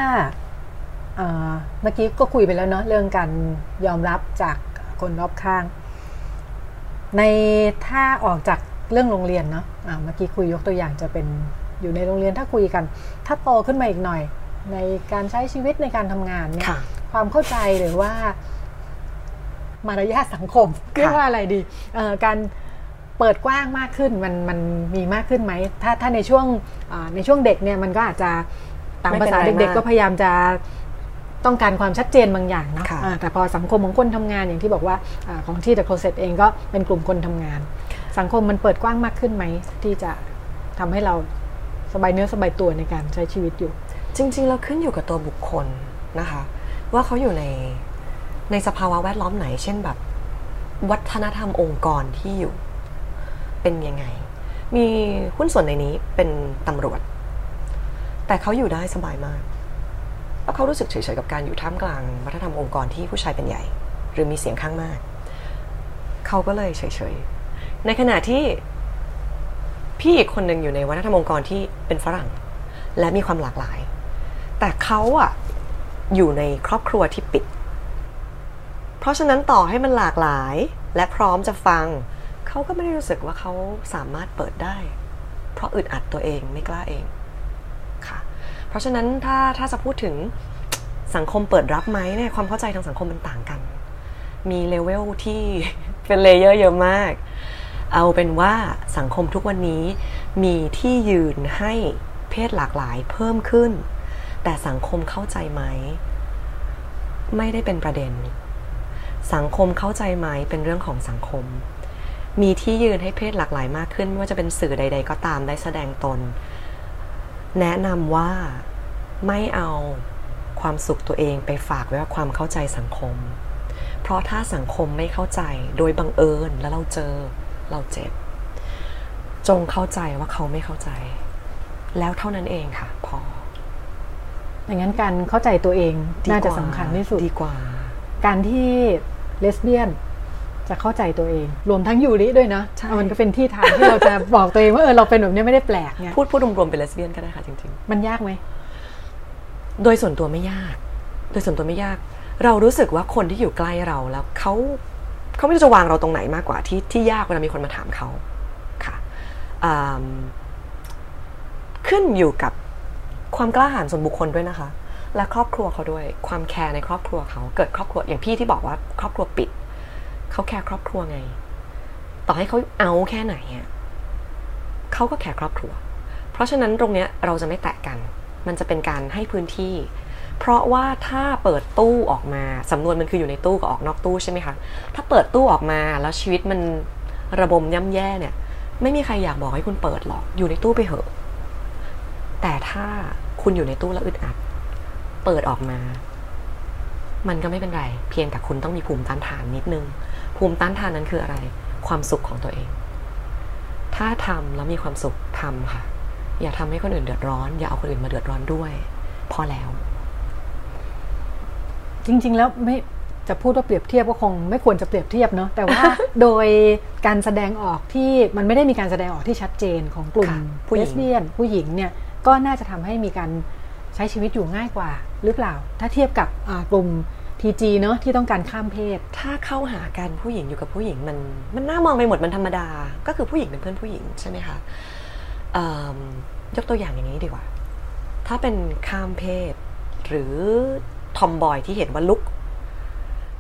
เอ่อเมื่อกี้ก็คุยไปแล้วเนาะเรื่องการยอมรับจากคนรอบข้าง ในถ้าออกจากเรื่องโรงเรียนเนาะอะเมื่อกี้คุยยกตัวอย่างจะเป็นอยู่ในโรงเรียนถ้าคุยกัน ถ้าโตขึ้นมาอีกหน่อย ในการใช้ชีวิตในการทำงานเนี่ย ค่ะความเข้าใจหรือว่ามารยาทสังคมเรียกว่าอะไรดีเอ่อการเปิดกว้างมากขึ้นมันมันมีมากขึ้นไหมถ้าถ้าในช่วงในช่วงเด็กเนี่ยมันก็อาจจะตามภาษาเด็กๆก็พยายามจะต้องการความชัดเจนบางอย่างเนาะแต่พอสังคมของคนทำงานอย่างที่บอกว่าอของที่ The Closet เองก็เป็นกลุ่มคนทำงาน สังคมมันเปิดกว้างมากขึ้นไหม ที่จะทำให้เราสบายเนื้อสบายตัวในการใช้ชีวิตอยู่ จริง ๆ เราขึ้นอยู่กับตัวบุคคลนะคะ ว่าเขาอยู่ในในสภาวะแวดล้อมไหน เช่นแบบ วัฒนธรรมองค์กรที่อยู่ เป็นยังไง มีหุ้นส่วนในนี้เป็นตำรวจ แต่เขาอยู่ได้สบายมากเพราะเขารู้สึกเฉยๆกับการอยู่ท่ามกลาง วัฒนธรรมองค์กรที่ผู้ชายเป็นใหญ่ หรือมีเสียงข้างมาก เขาก็เลยเฉยๆ ในขณะที่พี่อีกคนหนึ่งอยู่ในวัฒนธรรมองค์กรที่เป็นฝรั่ง และมีความหลากหลาย แต่เขาอะ อยู่ในครอบครัวที่ปิด เพราะฉะนั้นต่อให้มันหลากหลายและพร้อมจะฟัง เขาก็ไม่ได้รู้สึกว่าเขาสามารถเปิดได้ เพราะอึดอัดตัวเองไม่กล้าเองค่ะ เพราะฉะนั้นถ้าถ้าจะพูดถึงสังคมเปิดรับไหมเนี่ยความเข้าใจทางสังคมมันต่างกัน มีเลเวลที่เป็น layer เยอะมาก เอาเป็นว่าสังคมทุกวันนี้มีที่ยืนให้เพศหลากหลายเพิ่มขึ้น แต่สังคมเข้าใจไหม ไม่ได้เป็นประเด็น สังคมเข้าใจไหมเป็นเรื่องของสังคม มีที่ยืนให้เพศหลากหลายมากขึ้นไม่ว่าจะเป็นสื่อใด ๆ ก็ตามได้แสดงตน แนะนำว่าไม่เอาความสุขตัวเองไปฝากไว้กับความเข้าใจสังคม เพราะถ้าสังคมไม่เข้าใจโดยบังเอิญแล้วเราเจอเราเจ็บ จงเข้าใจว่าเขาไม่เข้าใจ แล้วเท่านั้นเองค่ะพอ อย่างนั้นการเข้าใจตัวเองน่าจะสำคัญที่สุดดีกว่า การที่เลสเบี้ยนจะเข้าใจตัวเอง รวมทั้งยูริด้วยนะมันก็เป็นที่ทางที่เราจะบอกตัวเองว่าเออเราเป็นแบบนี้ไม่ได้แปลกไงพูดพูดรวมๆเป็นเลสเบี้ยนก็ได้ค่ะจริงๆ มันยากไหมโดยส่วนตัวไม่ยาก โดยส่วนตัวไม่ยาก เรารู้สึกว่าคนที่อยู่ใกล้เราแล้วเขาเขาไม่รู้จะวางเราตรงไหนมากกว่าที่ที่ยากเวลามีคนมาถามเขาค่ะขึ้นอยู่กับ ความกล้าหาญส่วนบุคคลด้วยนะคะ และครอบครัวเขาด้วยความแคร์ในครอบครัวเขาเกิดครอบครัวอย่างพี่ที่บอกว่าครอบครัวปิดเขาแคร์ครอบครัวไง ต่อให้เขาเอาแค่ไหนอะเขาก็แคร์ครอบครัว เพราะฉะนั้นตรงเนี้ยเราจะไม่แตะกัน มันจะเป็นการให้พื้นที่ เพราะว่าถ้าเปิดตู้ออกมาสำนวนมันคืออยู่ในตู้กับออกนอกตู้ใช่ไหมคะถ้าเปิดตู้ออกมาแล้วชีวิตมันระบมย่ำแย่เนี่ย ไม่มีใครอยากบอกให้คุณเปิดหรอกอยู่ในตู้ไปเหอะแต่ถ้า คุณอยู่ในตู้แล้วอึดอัด เปิดออกมา มันก็ไม่เป็นไร เพียงแต่คุณต้องมีภูมิต้านทานนิดนึง ภูมิต้านทานนั้นคืออะไร ความสุขของตัวเอง ถ้าทำแล้วมีความสุขทำค่ะ อย่าทำให้คนอื่นเดือดร้อน อย่าเอาคนอื่นมาเดือดร้อนด้วย พอแล้ว จริง ๆ แล้วไม่จะพูดว่าเปรียบเทียบก็คงไม่ควรจะเปรียบเทียบเนาะแต่ว่าโดยการแสดงออกที่มันไม่ได้มีการแสดงออกที่ชัดเจนของกลุ่มผู้เลสเบี้ยนผู้หญิงเนี่ย ก็น่าจะทำให้มีการใช้ชีวิตอยู่ง่ายกว่าหรือเปล่า ถ้าเทียบกับกลุ่มทีจีเนาะที่ต้องการข้ามเพศ ถ้าเข้าหากันผู้หญิงอยู่กับผู้หญิงมันมันน่ามองไปหมดมันธรรมดา ก็คือผู้หญิงเป็นเพื่อนผู้หญิงใช่ไหมคะยกตัวอย่างอย่างนี้ดีกว่า ถ้าเป็นข้ามเพศ หรือทอมบอยที่เห็นว่าลุก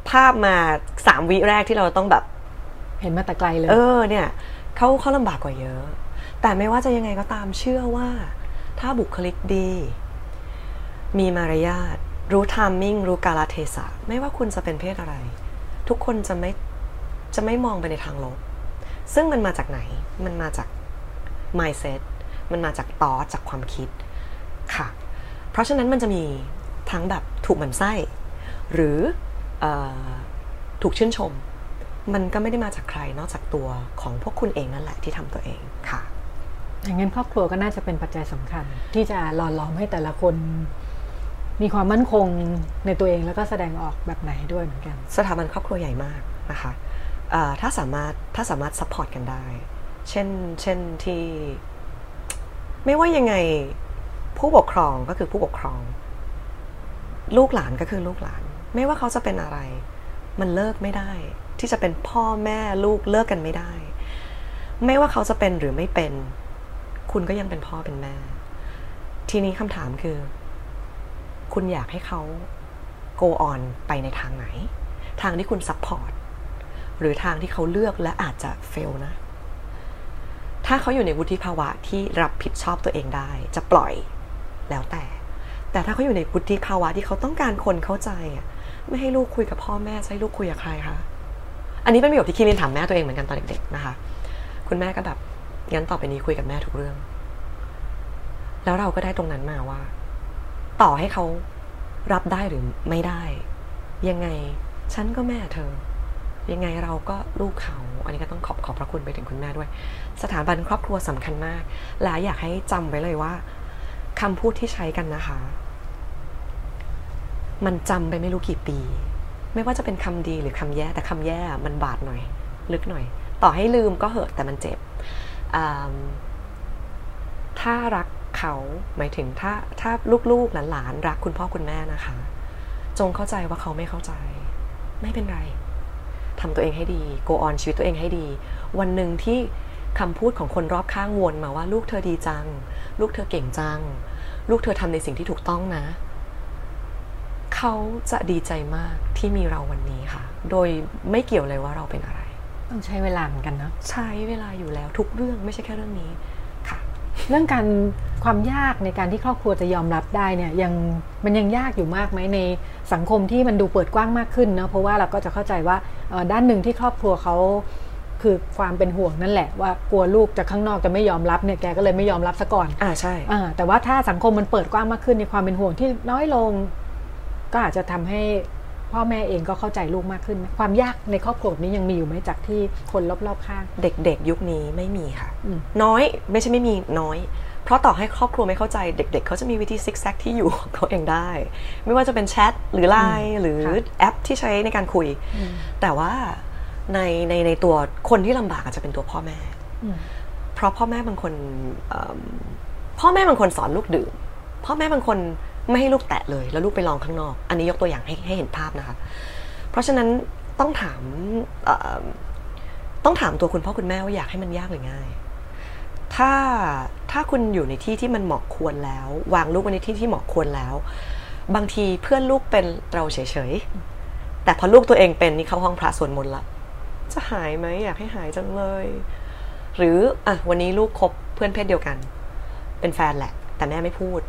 ภาพมาสามวิแรกที่เราต้องแบบ เห็นมาแต่ไกลเลย เออเนี่ยเขาเขาลำบากกว่าเยอะ แต่ไม่ว่าจะยังไงก็ตามเชื่อว่า ถ้าบุคลิกดี มีมารยาท รู้ทามมิ่ง รู้กาลเทศะ ไม่ว่าคุณจะเป็นเพศอะไร ทุกคนจะไม่ จะไม่มองไปในทางลบ ซึ่งมันมาจากไหน มันมาจาก mindset มันมาจากตอจากความคิด ค่ะ เพราะฉะนั้นมันจะมีทั้งแบบถูกหมันไส้ หรือถูกชื่นชม มันก็ไม่ได้มาจากใครนอกจากตัวของพวกคุณเองนั่นแหละที่ทำตัวเองค่ะ อย่างนั้นครอบครัวก็น่าจะเป็นปัจจัยสำคัญ ที่จะหล่อหลอมให้แต่ละคนมีความมั่นคงในตัวเองแล้วก็แสดงออกแบบไหนด้วยเหมือนกัน สถาบันครอบครัวใหญ่มากนะคะถ้าสามารถถ้าสามารถ support กันได้ เช่นเช่นที่ ไม่ว่ายังไงผู้ปกครองก็คือผู้ปกครอง ลูกหลานก็คือลูกหลาน ไม่ว่าเขาจะเป็นอะไร มันเลิกไม่ได้ ที่จะเป็นพ่อแม่ลูกเลิกกันไม่ได้ ไม่ว่าเขาจะเป็นหรือไม่เป็น คุณก็ยังเป็นพ่อเป็นแม่ ทีนี้คำถามคือ คุณอยากให้เขา go on ไปในทางไหน ทางที่คุณ support หรือทางที่เขาเลือกและอาจจะ fail นะ ถ้าเขาอยู่ในวุฒิภาวะที่รับผิดชอบตัวเองได้ จะปล่อยแล้วแต่ แต่ถ้าเขาอยู่ในวุฒิภาวะที่เขาต้องการคนเข้าใจไม่ให้ลูกคุยกับพ่อแม่ให้ลูกคุยกับใครคะอันนี้เป็นประโยคที่คิรินถามแม่ตัวเองเหมือนกันตอนเด็กๆนะคะ คุณแม่ก็แบบ งั้นต่อไปนี้คุยกับแม่ทุกเรื่อง แล้วเราก็ได้ตรงนั้นมาว่า ต่อให้เขารับได้หรือไม่ได้ ยังไงฉันก็แม่เธอ ยังไงเราก็ลูกเขา อันนี้ก็ต้องขอบขอบพระคุณไปถึงคุณแม่ด้วย สถาบันครอบครัวสำคัญมาก และอยากให้จำไว้เลยว่าคำพูดที่ใช้กันนะคะ มันจำไปไม่รู้กี่ปี ไม่ว่าจะเป็นคำดีหรือคำแย่แต่คำแย่มันบาดหน่อย ลึกหน่อย ต่อให้ลืมก็เหอะแต่มันเจ็บ ถ้ารักเขาหมายถึงถ้าถ้าลูกๆหลานๆรักคุณพ่อคุณแม่นะคะ จงเข้าใจว่าเขาไม่เข้าใจ ไม่เป็นไรทำตัวเองให้ดี go on ชีวิตตัวเองให้ดี วันหนึ่งที่คำพูดของคนรอบข้างวนมาว่าลูกเธอดีจัง ลูกเธอเก่งจัง ลูกเธอทำในสิ่งที่ถูกต้องนะ เขาจะดีใจมากที่มีเราวันนี้ค่ะ โดยไม่เกี่ยวเลยว่าเราเป็นอะไร ต้องใช้เวลาเหมือนกันเนาะใช้เวลาอยู่แล้ว ทุกเรื่องไม่ใช่แค่เรื่องนี้ค่ะ เรื่องการความยากในการที่ครอบครัวจะยอมรับได้เนี่ยยังมันยังยากอยู่มากไหมในสังคมที่มันดูเปิดกว้างมากขึ้นเนาะเพราะว่าเราก็จะเข้าใจว่าเอ่อด้านหนึ่งที่ครอบครัวเขาคือความเป็นห่วงนั่นแหละว่ากลัวลูกจากข้างนอกจะไม่ยอมรับเนี่ยแกก็เลยไม่ยอมรับซะก่อนอ่าใช่อ่าแต่ว่าถ้าสังคมมันเปิดกว้างมากขึ้นในความเป็นห่วงที่น้อยลง ก็อาจจะทำให้ พ่อแม่เองก็เข้าใจลูกมากขึ้นไหมความยากในครอบครัวแบบนี้ยังมีอยู่ไหมจากที่คนรอบๆข้าง เด็กๆ ยุคนี้ไม่มีค่ะอืมน้อยไม่ใช่ไม่มีน้อย เพราะต่อให้ครอบครัวไม่เข้าใจเด็กๆเขาจะมีวิธีซิกแซกที่อยู่ของเขาเองได้ ไม่ว่าจะเป็นแชทหรือไลน์หรือค่ะแอปที่ใช้ในการคุย แต่ว่าในในในตัวคนที่ลำบากอาจจะเป็นตัวพ่อแม่อืมเพราะพ่อแม่บางคนเอิ่มพ่อแม่บางคนสอนลูกดื่มพ่อแม่บางคน ไม่ให้ลูกแตะเลย แล้วลูกไปลองข้างนอก อันนี้ยกตัวอย่างให้ให้เห็นภาพนะคะ เพราะฉะนั้นต้องถามต้องถามตัวคุณพ่อคุณแม่ว่าอยากให้มันยากหรือง่าย ถ้าถ้าคุณอยู่ในที่ที่มันเหมาะควรแล้ว วางลูกไว้ในที่ที่เหมาะควรแล้ว บางทีเพื่อนลูกเป็นเราเฉยๆแต่พอลูกตัวเองเป็นนี่เข้าห้องพระสวดมนต์ละจะหายไหมอยากให้หายจังเลย หรืออะวันนี้ลูกคบเพื่อนเพศเดียวกัน เป็นแฟนแหละ แต่แม่ไม่พูด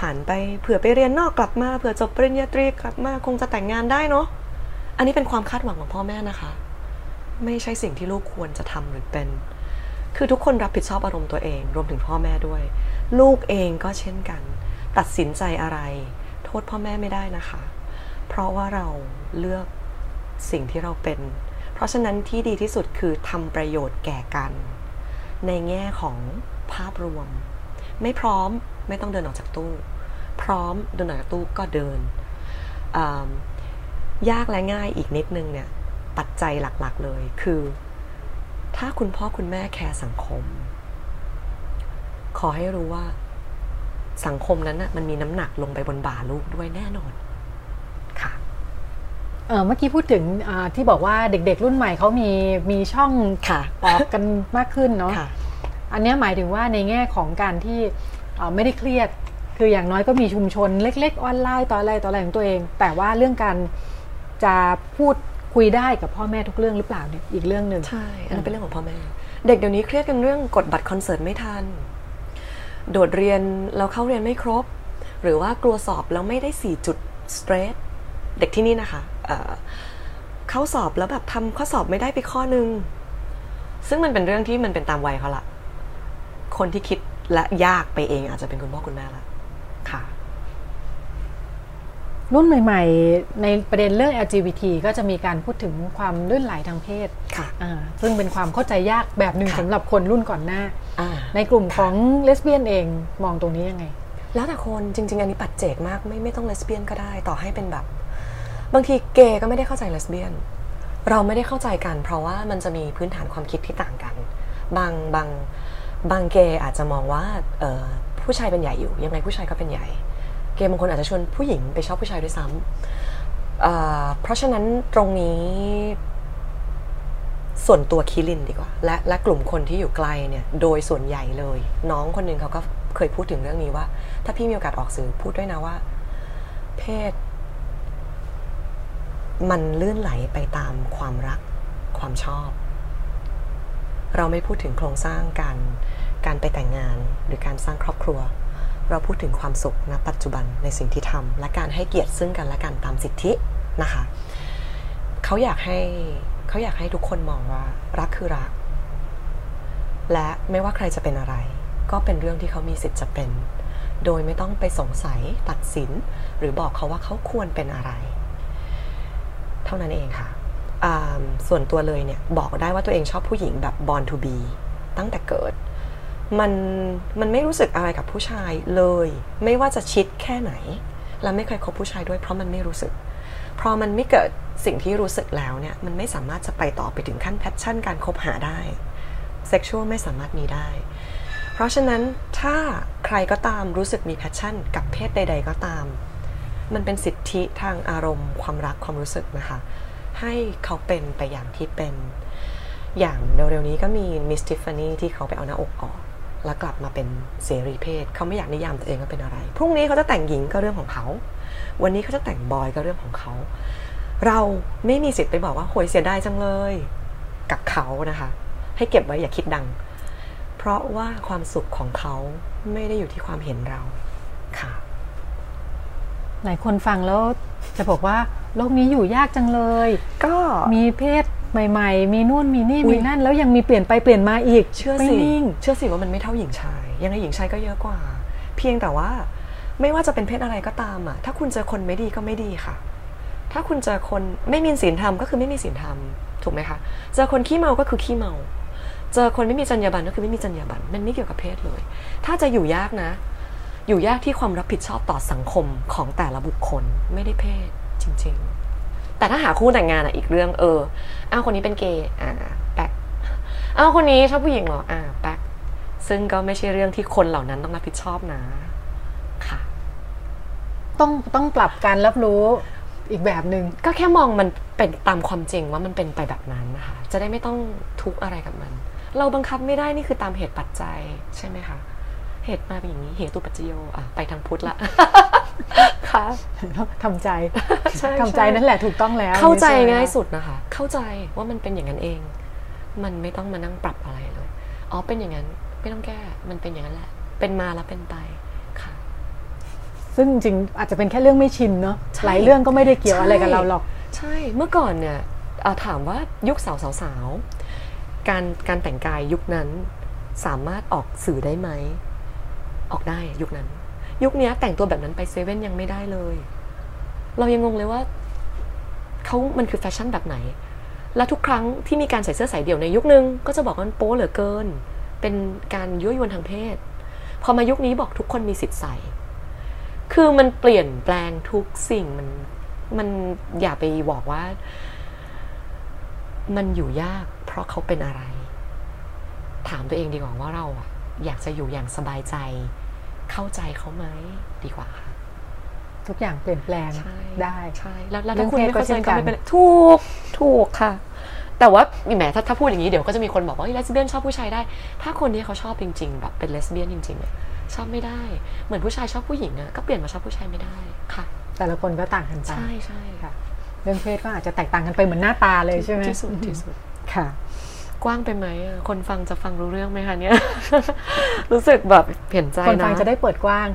ผ่านไปเผื่อไปเรียนนอกกลับมาเผื่อจบปริญญาตรีกลับมาคงจะแต่งงานได้เนาะอันนี้เป็นความคาดหวังของพ่อแม่นะคะ ไม่ใช่สิ่งที่ลูกควรจะทำหรือเป็น คือทุกคนรับผิดชอบอารมณ์ตัวเอง รวมถึงพ่อแม่ด้วย ลูกเองก็เช่นกัน ตัดสินใจอะไร โทษพ่อแม่ไม่ได้นะคะ เพราะว่าเราเลือกสิ่งที่เราเป็น เพราะฉะนั้นที่ดีที่สุดคือทำประโยชน์แก่กัน ในแง่ของภาพรวม ไม่พร้อม ไม่ต้องเดินออกจากตู้ พร้อมเดินออกจากตู้ก็เดินอ่ายากและง่ายอีกนิดนึงเนี่ยปัจจัยหลักๆเลยคือ ถ้าคุณพ่อคุณแม่แคร์สังคม ขอให้รู้ว่าสังคมนั้นน่ะมันมีน้ำหนักลงไปบนบ่าลูกด้วยแน่นอนค่ะเออเมื่อกี้พูดถึงอ่าที่บอกว่าเด็กๆ รุ่นใหม่เขามีมีช่องค่ะออกกันมากขึ้นเนาะค่ะอันเนี้ยหมายถึงว่าในแง่ของการที่เอ่อ ไม่ได้เครียด คืออย่างน้อยก็มีชุมชนเล็ก ๆ ออนไลน์ต่ออะไรต่ออะไรของตัวเอง แต่ว่าเรื่องการจะพูดคุยได้กับพ่อแม่ทุกเรื่องหรือเปล่าเนี่ยอีกเรื่องหนึ่งใช่อันนั้นเป็นเรื่องของพ่อแม่ เด็กเดี๋ยวนี้เครียดกันเรื่องกดบัตรคอนเสิร์ตไม่ทัน โดดเรียนแล้วเข้าเรียนไม่ครบ หรือว่ากลัวสอบแล้วไม่ได้4จุดสเตรทเด็กที่นี่นะคะเอ่อเข้าสอบแล้วแบบทำข้อสอบไม่ได้ไปข้อนึง ซึ่งมันเป็นเรื่องที่มันเป็นตามวัยเขาละคนที่คิด และยากไปเองอาจจะเป็นคุณพ่อคุณแม่ละค่ะ รุ่นใหม่ ๆ ในประเด็นเรื่อง LGBT ก็จะมีการพูดถึงความลื่นไหลทางเพศค่ะอ่าซึ่งเป็นความเข้าใจยากแบบหนึ่งค่ะสำหรับคนรุ่นก่อนหน้าอ่าในกลุ่มของเลสเบี้ยนเองมองตรงนี้ยังไง แล้วแต่คนจริง ๆ อันนี้ปัจเจกมากไม่ไม่ต้องเลสเบี้ยนก็ได้ ต่อให้เป็นแบบ บางทีเกย์ก็ไม่ได้เข้าใจเลสเบี้ยนเราไม่ได้เข้าใจกัน เพราะว่ามันจะมีพื้นฐานความคิดที่ต่างกัน บางบาง บางเกย์อาจจะมองว่าผู้ชายเป็นใหญ่อยู่ ยังไงผู้ชายก็เป็นใหญ่ เกย์บางคนอาจจะชวนผู้หญิงไปชอบผู้ชายด้วยซ้ำเอ่อเพราะฉะนั้นตรงนี้ส่วนตัวคิรินดีกว่า และและกลุ่มคนที่อยู่ไกลเนี่ยโดยส่วนใหญ่เลย น้องคนหนึ่งเขาก็เคยพูดถึงเรื่องนี้ว่า ถ้าพี่มีโอกาสออกสื่อพูดด้วยนะว่า เพศ มันลื่นไหลไปตามความรักความชอบ เราไม่พูดถึงโครงสร้างการการไปแต่งงานหรือการสร้างครอบครัว เราพูดถึงความสุขณปัจจุบันในสิ่งที่ทำและการให้เกียรติซึ่งกันและกันตามสิทธินะคะเขาอยากให้เขาอยากให้ทุกคนมองว่ารักคือรัก และไม่ว่าใครจะเป็นอะไร ก็เป็นเรื่องที่เขามีสิทธิ์จะเป็น โดยไม่ต้องไปสงสัยตัดสิน หรือบอกเขาว่าเขาควรเป็นอะไร เท่านั้นเองค่ะ ส่วนตัวเลยเนี่ยบอกได้ว่าตัวเองชอบผู้หญิงแบบ born to be ตั้งแต่เกิด มันมันไม่รู้สึกอะไรกับผู้ชายเลย ไม่ว่าจะชิดแค่ไหน แล้วไม่เคยคบผู้ชายด้วยเพราะมันไม่รู้สึก เพราะมันไม่เกิดสิ่งที่รู้สึกแล้วเนี่ย มันไม่สามารถจะไปต่อไปถึงขั้น passion การคบหาได้ sexual ไม่สามารถมีได้ เพราะฉะนั้นถ้าใครก็ตามรู้สึกมี passion กับเพศใด ๆ ก็ตาม มันเป็นสิทธิทางอารมณ์ความรักความรู้สึกนะคะ ให้เขาเป็นไปอย่างที่เป็น อย่างเร็วๆนี้ก็มีมิสทิฟฟานี่ที่เขาไปเอาหน้าอกออก แล้วกลับมาเป็นเสรีเพศ เขาไม่อยากนิยามตัวเองว่าเป็นอะไร พรุ่งนี้เขาจะแต่งหญิงก็เรื่องของเขา วันนี้เขาจะแต่งบอยก็เรื่องของเขา เราไม่มีสิทธิ์ไปบอกว่าโหยเสียดายจังเลย กับเขานะคะ ให้เก็บไว้อย่าคิดดัง เพราะว่าความสุขของเขาไม่ได้อยู่ที่ความเห็นเราค่ะ หลายคนฟังแล้วจะบอกว่าโลกนี้อยู่ยากจังเลย ก็มีเพศใหม่ ๆ มีนู่นมีนี่มีนั่น แล้วยังมีเปลี่ยนไปเปลี่ยนมาอีกเชื่อสิเชื่อสิว่ามันไม่เท่าหญิงชาย ยังไงหญิงชายก็เยอะกว่า เพียงแต่ว่าไม่ว่าจะเป็นเพศอะไรก็ตามอะถ้าคุณเจอคนไม่ดีก็ไม่ดีค่ะ ถ้าคุณเจอคนไม่มีศีลธรรมก็คือไม่มีศีลธรรมถูกไหมคะเจอคนขี้เมาก็คือขี้เมา เจอคนไม่มีจรรยาบรรณก็คือไม่มีจรรยาบรรณมันไม่เกี่ยวกับเพศเลย ถ้าจะอยู่ยากนะ อยู่ยากที่ความรับผิดชอบต่อสังคมของแต่ละบุคคลไม่ได้เพศจริง ๆ แต่ถ้าหาคู่แต่งงานอะอีกเรื่องเอออ้าวคนนี้เป็นเกย์อ่าแป๊กอ้าวคนนี้ชอบผู้หญิงเหรออ่าแป๊กซึ่งก็ไม่ใช่เรื่องที่คนเหล่านั้นต้องรับผิดชอบนะค่ะ ต้องต้องปรับการรับรู้อีกแบบหนึง่งก็แค่มองมันเป็นตามความจริงว่ามันเป็นไปแบบนั้นนะคะจะได้ไม่ต้องทุกข์อะไรกับมัน เราบังคับไม่ได้นี่คือตามเหตุปัจจัยใช่ไหมคะ เหตุมาเป็นอย่างนี้เหตุตุปัจจโยอะไปทางพุทธละค่ะทำใจทำใจนั่นแหละถูกต้องแล้ว เข้าใจง่ายสุดนะคะ เข้าใจว่ามันเป็นอย่างนั้นเอง มันไม่ต้องมานั่งปรับอะไรเลยอ๋อเป็นอย่างนั้นไม่ต้องแก้ มันเป็นอย่างนั้นแหละ เป็นมาแล้วเป็นไปค่ะ ซึ่งจริงอาจจะเป็นแค่เรื่องไม่ชินเนาะหลายเรื่องก็ไม่ได้เกี่ยวอะไรกับเราหรอก ใช่เมื่อก่อนเนี่ยถามว่ายุคสาวสาวการการแต่งกายยุคนั้นสามารถออกสื่อได้ไหม ออกได้ยุคนั้น ยุคนี้แต่งตัวแบบนั้นไปเซเว่นยังไม่ได้เลย เรายังงงเลยว่าเขามันคือแฟชั่นแบบไหน และทุกครั้งที่มีการใส่เสื้อสายเดี่ยวในยุคนึง ก็จะบอกว่านโป๊เหลือเกิน เป็นการยั่วยวนทางเพศ พอมายุคนี้บอกทุกคนมีสิทธิ์ใส่ คือมันเปลี่ยนแปลงทุกสิ่งมันมันอย่าไปบอกว่า มันอยู่ยากเพราะเขาเป็นอะไร ถามตัวเองดีกว่าว่าเราอะ อยากจะอยู่อย่างสบายใจ เข้าใจเขาไหมดีกว่าค่ะทุกอย่างเปลี่ยนแปลงได้ใช่แล้วถ้าคุณไม่เข้าใจก็ไม่เป็นถูกถูกค่ะ แต่ว่าแหมถ้าถ้าพูดอย่างนี้เดี๋ยวก็จะมีคนบอกว่าเลสเบี้ยนชอบผู้ชายได้ ถ้าคนที่เขาชอบจริง ๆ แบบเป็นเลสเบี้ยนจริงๆชอบไม่ได้ เหมือนผู้ชายชอบผู้หญิงอะก็เปลี่ยนมาชอบผู้ชายไม่ได้ค่ะ แต่ละคนก็ต่างกันไปใช่ใช่ค่ะ เรื่องเพศก็อาจจะแตกต่างกันไปเหมือนหน้าตาเลยใช่ไหมที่สุดที่สุดค่ะ กว้างไปไหมคนฟังจะฟังรู้เรื่องไหมคะเนี่ย รู้สึกแบบเปลี่ยนใจนะ คนฟังจะได้เปิดกว้าง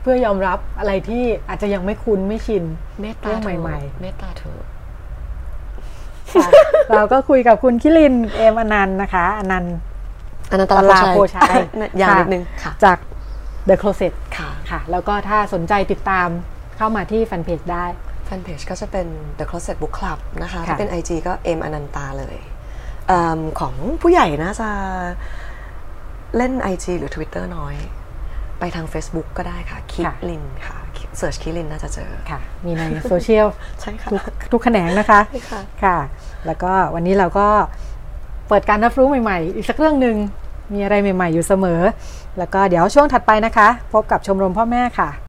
เพื่อยอมรับอะไรที่อาจจะยังไม่คุ้นไม่ชินเมตตาใหม่ๆเมตตาเธอเราก็คุยกับคุณคิรินเอมอนันต์นะคะอนันต์อนันตลาโพชัยอย่างนิดนึงค่ะ จาก The Closet ค่ะค่ะ แล้วก็ถ้าสนใจติดตามเข้ามาที่แฟนเพจได้แฟนเพจก็จะเป็น The Closet Book Club นะคะ ถ้าเป็น IG ก็เอมอนันตาเลย อของผู้ใหญ่น่าจะเล่น IG หรือ Twitter น้อย ไปทาง Facebook ก็ได้ค่ะ คิลินค่ะเสิร์ชคิลินน่าจะเจอค่ะ มีในโซเชียลใช่ค่ะทุกทุกแขนงนะคะค่ะค่ะ แล้วก็วันนี้เราก็เปิดการรับรู้ใหม่ๆ อีกสักเรื่องหนึ่งมีอะไรใหม่ๆ อยู่เสมอ แล้วก็เดี๋ยวช่วงถัดไปนะคะ พบกับชมรมพ่อแม่ค่ะ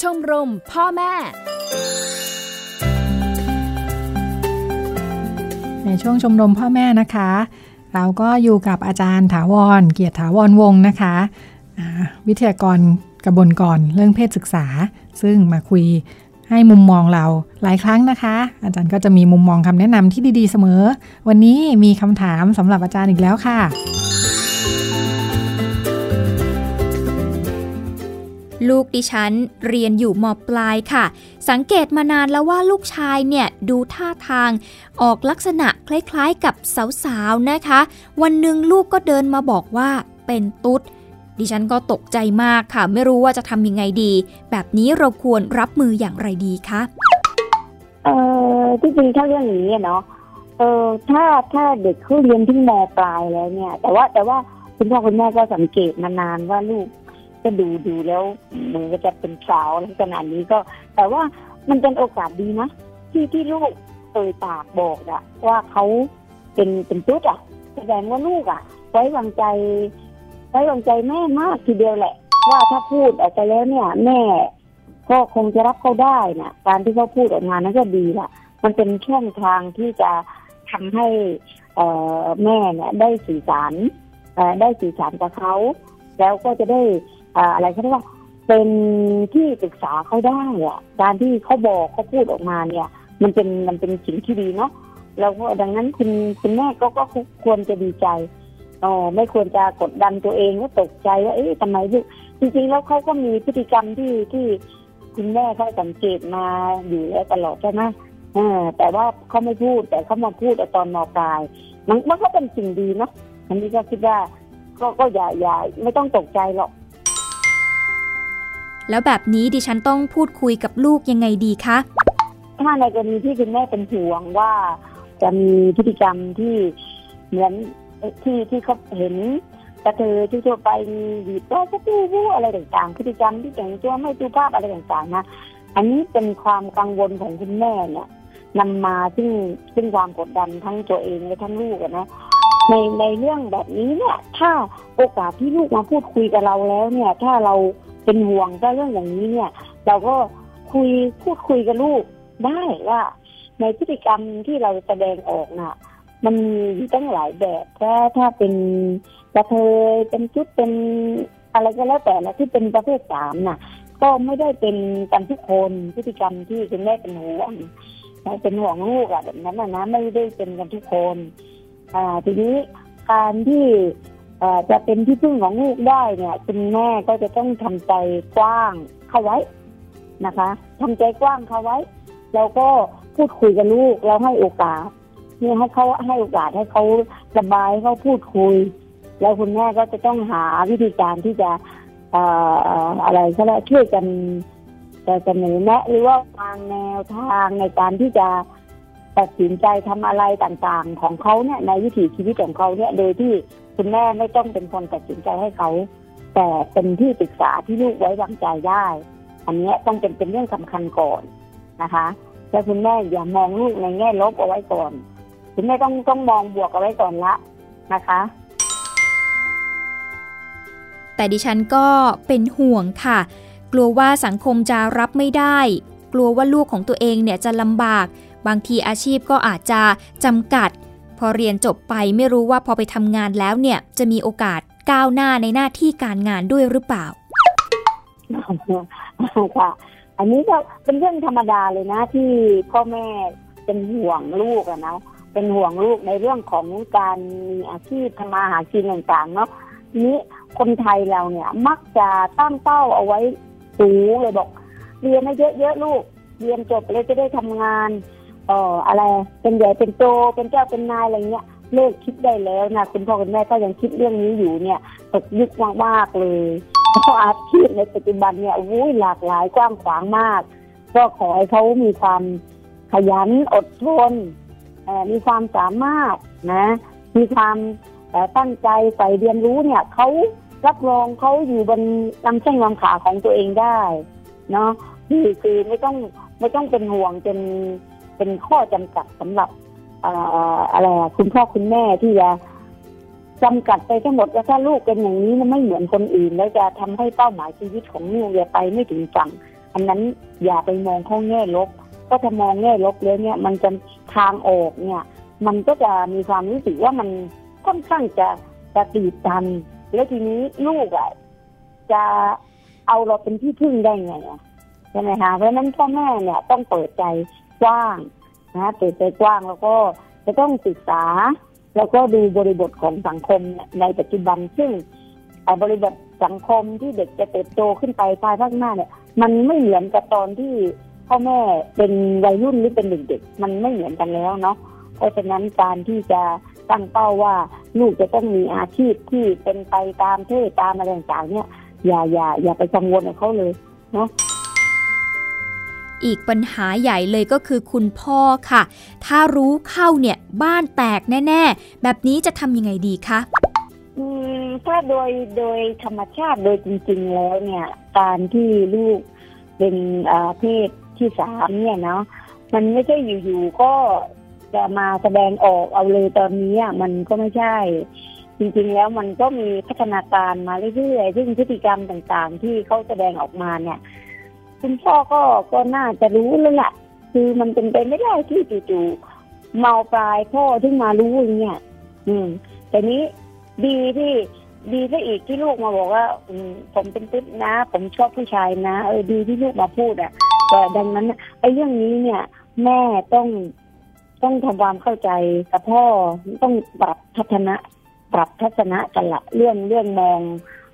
ชมรมพ่อแม่ในช่วงชมรมพ่อแม่นะคะ เราก็อยู่กับอาจารย์ถาวร เกียรติถาวรวงนะคะวิทยากรกระบวนก่อนเรื่องเพศศึกษา ซึ่งมาคุยให้มุมมองเราหลายครั้งนะคะ อาจารย์ก็จะมีมุมมองคำแนะนำที่ดีๆเสมอ วันนี้มีคำถามสำหรับอาจารย์อีกแล้วค่ะ ลูกดิฉันเรียนอยู่มปลายค่ะ สังเกตมานานแล้วว่าลูกชายเนี่ยดูท่าทาง ออกลักษณะคล้ายๆกับสาวๆนะคะ วันหนึ่งลูกก็เดินมาบอกว่าเป็นตุ๊ด ดิฉันก็ตกใจมากค่ะ ไม่รู้ว่าจะทำยังไงดี แบบนี้เราควรรับมืออย่างไรดีคะเออที่จริงถ้าเรื่องนี้เนาะเออถ้าถ้าเด็กเขาเรียนที่มปลายแล้วเนี่ย แต่ว่าแต่ว่าคุณพ่อคุณแม่ก็สังเกตมานานว่าลูก ก็ดูดูแล้วเหมือนกับจะเป็นสาวลักษณะนี้ก็ แต่ว่ามันเป็นโอกาสดีนะที่ที่ลูกเอ่ยปากบอกอะว่าเขาเป็นเป็นตุ๊ดอะแสดงว่าลูกอะไว้วางใจ ไว้วางใจแม่มากทีเดียวแหละ ว่าถ้าพูดออกไปแล้วเนี่ย แม่ก็คงจะรับเขาได้นะการที่เขาพูดออกมานั้นก็ดีละมันเป็นช่องทางที่จะทำให้เอ่อแม่เนี่ยได้สื่อสารได้สื่อสารกับเขา แล้วก็จะได้ อะไรเขาเรียกว่าเป็นที่ปรึกษาเขาได้อะการที่เขาบอกเขาพูดออกมาเนี่ย มันเป็นมันเป็นสิ่งที่ดีเนาะแล้วก็ดังนั้นคุณคุณแม่ก็ก็ควรจะดีใจอ๋อไม่ควรจะกดดันตัวเองว่าตกใจว่าเอ๊ะทำไมลูกจริงๆแล้วเขาก็มีพฤติกรรมที่ที่คุณแม่เขาสังเกตมาอยู่แล้วตลอดใช่ไหมเออแต่ว่าเขาไม่พูดแต่เขามาพูดตอนมปลาย มันมันก็เป็นสิ่งดีเนาะอันนี้ก็คิดว่าก็ก็อย่าอย่าไม่ต้องตกใจหรอก แล้วแบบนี้ดิฉันต้องพูดคุยกับลูกยังไงดีคะ ถ้าในกรณีที่คุณแม่เป็นห่วงว่าจะมีพฤติกรรมที่เหมือนที่ที่เขาเห็นกระเทยทั่วไปมีบีบแตรกระตู้วู้อะไรต่างๆพฤติกรรมที่แต่งตัวไม่สุภาพอะไรต่างๆนะอันนี้เป็นความกังวลของคุณแม่เนี่ยนำมาซึ่งซึ่งความกดดันทั้งตัวเองและทั้งลูกนะในในเรื่องแบบนี้เนี่ย ถ้าโอกาสที่ลูกมาพูดคุยกับเราแล้วเนี่ย ถ้าเรา เป็นห่วงถ้เรื่องอย่างนี้เนี่ย เราก็คุยพูดคุยกับลูกได้ว่า ในพฤติกรรมที่เราแสดงออกน่ะ มันมีตั้งหลายแบบถ้าถ้าเป็นกระเทยเป็นชุดเป็นอะไรก็แล้วแต่ละที่เป็นประเภทสามน่ะ ก็ไม่ได้เป็นกันทุกคนพฤติกรรมที่คุณแม่เป็นห่วงเป็นห่วงลูกอะแบบนั้นนะนะไม่ได้เป็นกันทุกคน อ่าทีนี้การที่ จะเป็นที่พึ่งของลูกได้เนี่ยคุณแม่ก็จะต้องทำใจกว้างเข้าไว้นะคะทำใจกว้างเข้าไว้ แล้วก็พูดคุยกับลูกแล้วให้โอกาสเนี่ยให้เขาให้โอกาสให้เขาระบายให้เขาพูดคุย แล้วคุณแม่ก็จะต้องหาวิธีการที่จะเอ่ออะไรก็แล้วช่วยกันจะเสนอแนะหรือว่าวางแนวทางในการที่จะตัดสินใจทำอะไรต่างๆ ของเขาเนี่ยในวิถีชีวิตของเขาเนี่ยโดยที่ คุณแม่ไม่ต้องเป็นคนตัดสินใจให้เขา แต่เป็นที่ปรึกษาที่ลูกไว้วางใจได้ อันนี้ต้องเป็นเป็นเรื่องสำคัญก่อนนะคะแต่คุณแม่อย่ามองลูกในแง่ลบเอาไว้ก่อน คุณแม่ต้องต้องมองบวกเอาไว้ก่อนละนะคะแต่ดิฉันก็เป็นห่วงค่ะ กลัวว่าสังคมจะรับไม่ได้ กลัวว่าลูกของตัวเองเนี่ยจะลำบาก บางทีอาชีพก็อาจจะจำกัด พอเรียนจบไปไม่รู้ว่าพอไปทำงานแล้วเนี่ย จะมีโอกาสก้าวหน้าในหน้าที่การงานด้วยหรือเปล่าค่ะอันนี้ก็เป็นเรื่องธรรมดาเลยนะที่พ่อแม่เป็นห่วงลูกอะนะเป็นห่วงลูกในเรื่องของการมีอาชีพทำมาหากินต่างๆเนาะนี้คนไทยเราเนี่ยมักจะตั้งเป้าเอาไว้สูงเลยบอก เรียนให้เยอะๆลูก เรียนจบแล้วจะได้ทำงาน เอ่ออะไรเป็นใหญ่เป็นโตเป็นเจ้าเป็นนายอะไรเงี้ยเลิกคิดได้แล้วนะคุณพ่อคุณแม่ก็ยังคิดเรื่องนี้อยู่เนี่ยตกยุคมากๆเลยเพราะอาชีพในปัจจุบันเนี่ยวุ้ยหลากหลายกว้างขวางมาก ก็ขอให้เขามีความขยันอดทนมีความสามารถนะ มีความตั้งใจใฝ่เรียนรู้เนี่ยเขารับรองเขาอยู่บนลำแข้งลำขาของตัวเองได้ เนาะคือคือไม่ต้องไม่ต้องเป็นห่วงจน เป็นข้อจำกัดสำหรับอะไรคุณพ่อคุณแม่ที่จะจำกัดไปทั้งหมดว่าถ้าลูกเป็นอย่างนี้มันไม่เหมือนคนอื่น แล้วจะทำให้เป้าหมายชีวิตของลูกจะไปไม่ถึงฝั่งอันนั้นอย่าไปมองข้อแง่ลบ ก็ถ้ามองแง่ลบแล้วเนี่ย มันจะทางออกเนี่ย มันก็จะมีความรู้สึกว่ามันค่อนข้างจะจะตีดตัน แล้วทีนี้ลูกอะจะเอาเราเป็นที่พึ่งได้ไงอะช่ไหมคะเพราะนั้นพ่อแม่เนี่ยต้องเปิดใจ กว้างนะเปิดใจกว้างแล้วก็จะต้องศึกษา แล้วก็ดูบริบทของสังคมในปัจจุบันซึ่งบริบทสังคมที่เด็กจะเติบโตขึ้นไปภายภาคหน้าเนี่ย มันไม่เหมือนกับตอนที่พ่อแม่เป็นวัยรุ่นหรือเป็นเด็กๆมันไม่เหมือนกันแล้วเนาะเพราะฉะนั้นการที่จะตั้งเป้าว่าลูกจะต้องมีอาชีพที่เป็นไปตามเทศตามอะไรต่างๆเนี่ยอย่าอย่าอย่าไปกังวลกับเขาเลยเนาะ อีกปัญหาใหญ่เลยก็คือคุณพ่อค่ะ ถ้ารู้เข้าเนี่ยบ้านแตกแน่ ๆ แบบนี้จะทำยังไงดีคะถ้าโดยโดยธรรมชาติโดยจริง ๆ แล้วเนี่ย การที่ลูกเป็นเพศที่สามเนี่ยเนาะมันไม่ใช่อยู่ๆก็จะมาแสดงออกเอาเลยตอนนี้มันก็ไม่ใช่ จริงๆแล้วมันก็มีพัฒนาการมาเรื่อยๆซึ่งพฤติกรรมต่างๆ ที่เขาแสดงออกมาเนี่ย คุณพ่อก็ก็น่าจะรู้เลยแหละคือมันเป็นไปไม่ได้ที่จู่ๆเมาปลายพ่อถึงมารู้อย่างเงี้ยอืม แต่นี้ดีที่ดีซะอีกที่ลูกมาบอกว่าผมเป็นติ๊บนะ ผมชอบผู้ชายนะเออดีที่ลูกมาพูดอะแต่ดังนั้นไอ้เรื่องนี้เนี่ย แม่ต้องต้องทำความเข้าใจกับพ่อต้องปรับทัศนะปรับทัศนะกันละเรื่องเรื่องมอง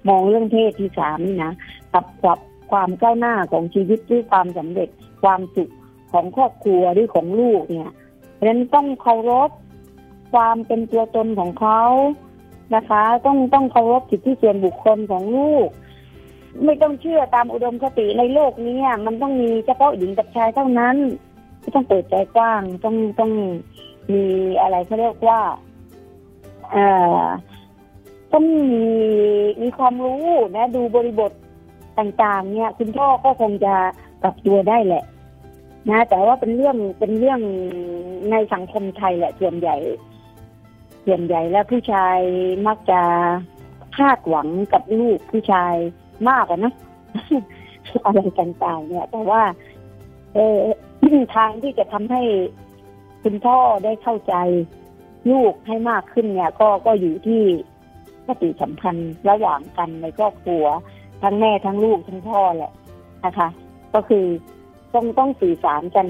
มองเรื่องเพศที่สามนี่นะปรับปรับ ความก้าวหน้าของชีวิตด้วยความสำเร็จความสุขของครอบครัวหรือของลูกเนี่ยเพราะฉะนั้นต้องเคารพความเป็นตัวตนของเขานะคะ ต้องต้องเคารพสิทธิส่วนบุคคลของลูก ไม่ต้องเชื่อตามอุดมคติในโลกนี้มันต้องมีเฉพาะหญิงกับชายเท่านั้นต้องเปิดใจกว้างต้องต้องมีอะไรเขาเรียกว่าเอ่อต้องมีมีความรู้นะ ดูบริบท ต่างๆ เนี่ย คุณพ่อก็คงจะปรับตัวได้แหละ นะ แต่ว่าเป็นเรื่องเป็นเรื่องในสังคมไทยแหละส่วนใหญ่ส่วนใหญ่แล้วผู้ชายมักจะคาดหวังกับลูกผู้ชายมากนะอะไรต่างๆเนี่ย แต่ว่า เออทางที่จะทำให้คุณพ่อได้เข้าใจลูกให้มากขึ้นเนี่ย ก็ก็อยู่ที่ปฏิสัมพันธ์ระหว่างกันในครอบครัว ทั้งแม่ทั้งลูกทั้งพ่อแหละนะคะ ก็คือต้องต้องสื่อสารกัน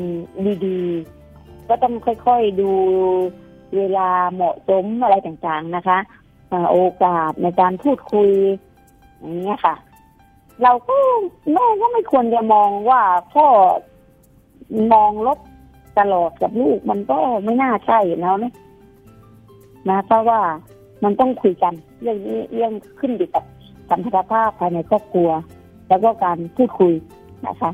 ดีๆ ก็ต้องค่อยๆดูเวลาเหมาะสมอะไรต่างๆนะคะโอกาสในการพูดคุยอย่างนี้ค่ะ เราก็แม่ก็ไม่ควรจะมองว่าพ่อมองลบตลอดกับลูกมันก็ไม่น่าใช่แล้วนะนะเพราะว่ามันต้องคุยกัน เรื่องนี้เรื่องขึ้นอยู่กับ สัมพันธภาพภายในครอบครัว แล้วก็การพูดคุยนะคะ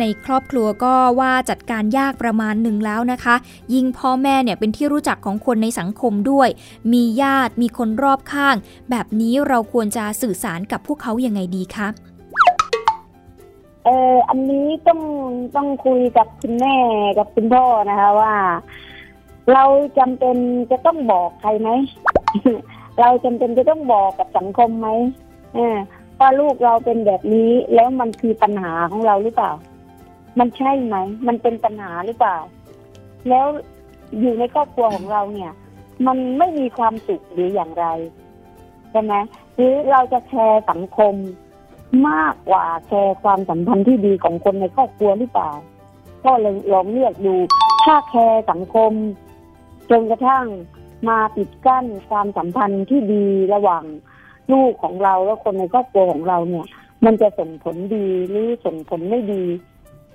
ในครอบครัวก็ว่าจัดการยากประมาณหนึ่งแล้วนะคะ ยิ่งพ่อแม่เนี่ยเป็นที่รู้จักของคนในสังคมด้วย มีญาติมีคนรอบข้าง แบบนี้เราควรจะสื่อสารกับพวกเขายังไงดีคะเอออันนี้ต้องต้องคุยกับคุณแม่กับคุณพ่อนะคะว่า เราจำเป็นจะต้องบอกใครไหม เราจำเป็นจะต้องบอกกับสังคมไหมว่าลูกเราเป็นแบบนี้แล้วมันคือปัญหาของเราหรือเปล่า มันใช่ไหม มันเป็นปัญหาหรือเปล่า แล้วอยู่ในครอบครัวของเราเนี่ย มันไม่มีความสุขหรืออย่างไรใช่ไหมหรือเราจะ care สังคมมากกว่า care ความสัมพันธ์ที่ดีของคนในครอบครัวหรือเปล่า ก็เลยลองเลือกดู ถ้า care สังคมจนกระทั่ง มาปิดกั้นความสัมพันธ์ที่ดีระหว่างลูกของเราและคนในครอบครัวของเราเนี่ย มันจะส่งผลดีหรือส่งผลไม่ดี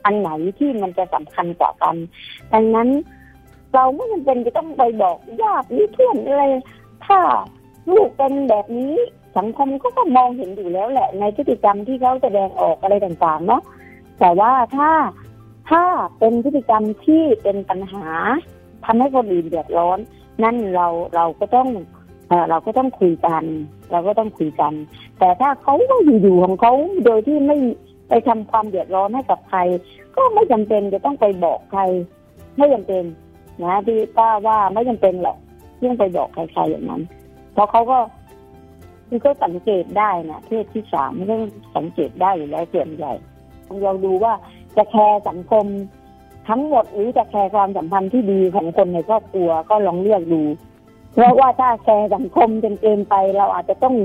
อันไหนที่มันจะสำคัญกว่ากัน ดังนั้นเราไม่จำเป็นจะต้องไปบอกญาติหรือเพื่อนอะไร ถ้าลูกเป็นแบบนี้สังคมก็ก็มองเห็นอยู่แล้วแหละ ในพฤติกรรมที่เขาแสดงออกอะไรต่างๆเนาะแต่ว่าถ้าถ้าเป็นพฤติกรรมที่เป็นปัญหาทำให้คนอื่นเดือดร้อน นั่นเราเราก็ต้องเราก็ต้องคุยกัน เราก็ต้องคุยกัน แต่ถ้าเขาอยู่ของเขาโดยที่ไม่ไปทำความเดือดร้อนให้กับใคร ก็ไม่จำเป็นจะต้องไปบอกใคร ไม่จำเป็นนะที่ป้าว่าไม่จำเป็นหรอกเรื่องไปบอกใครๆอย่างนั้น เพราะเขาก็คือก็สังเกตได้นะเพศที่สามก็สังเกตได้อยู่แล้วส่วนใหญ่เราดูว่าจะ care สังคม ทั้งหมดหรือจะ care ความสัมพันธ์ที่ดีของคนในครอบครัวก็ลองเลือกดู เพราะว่าถ้าแคร์สังคมจนเกินไป เราอาจจะต้อง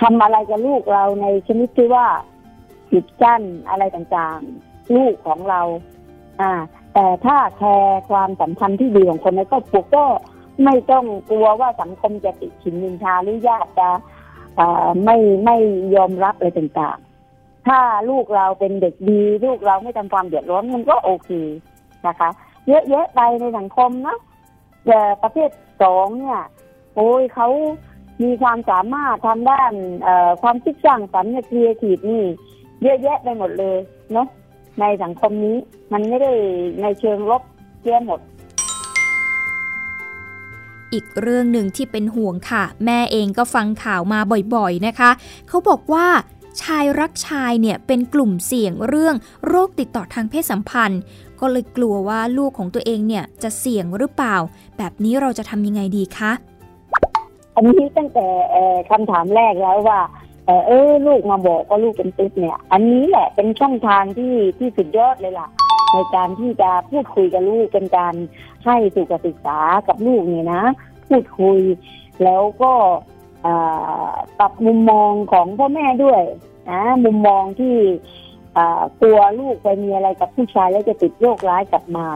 ทำอะไรกับลูกเราในชนิดที่ว่าปิดกั้นอะไรต่างๆ ลูกของเรา อ่า แต่ถ้าแคร์ความสัมพันธ์ที่ดีของคนในครอบครัวก็ไม่ต้องกลัวว่าสังคมจะติดฉินนินทาหรือญาติจะไม่ไม่ยอมรับอะไรต่างๆ ถ้าลูกเราเป็นเด็กดี ลูกเราไม่ทำความเดือดร้อนมันก็โอเคนะคะ เยอะแยะไปในสังคมนะแต่ประเภทสองเนี่ย โอ้ยเขามีความสามารถทำด้านความคิดสร้างสรรค์ครีเอทีฟนี่ เยอะแยะไปหมดเลยเนาะในสังคมนี้มันไม่ได้ในเชิงลบเยอะหมดอีกเรื่องหนึ่งที่เป็นห่วงค่ะ แม่เองก็ฟังข่าวมาบ่อยๆนะคะ เขาบอกว่า ชายรักชายเนี่ยเป็นกลุ่มเสี่ยงเรื่องโรคติดต่อทางเพศสัมพันธ์ ก็เลยกลัวว่าลูกของตัวเองเนี่ยจะเสี่ยงหรือเปล่า แบบนี้เราจะทำยังไงดีคะ อันนี้ตั้งแต่คำถามแรกแล้วว่าเออลูกมาบอกว่าลูกเป็นติดเนี่ย อันนี้แหละเป็นช่องทางที่ที่สุดยอดเลยล่ะ ในการที่จะพูดคุยกับลูกเป็นการให้สุขศึกษากับลูกเนี่ยนะ พูดคุยแล้วก็ ปรับมุมมองของพ่อแม่ด้วยนะมุมมองที่ตัวลูกไปมีอะไรกับผู้ชายแล้วจะติดโรคร้ายกลับมา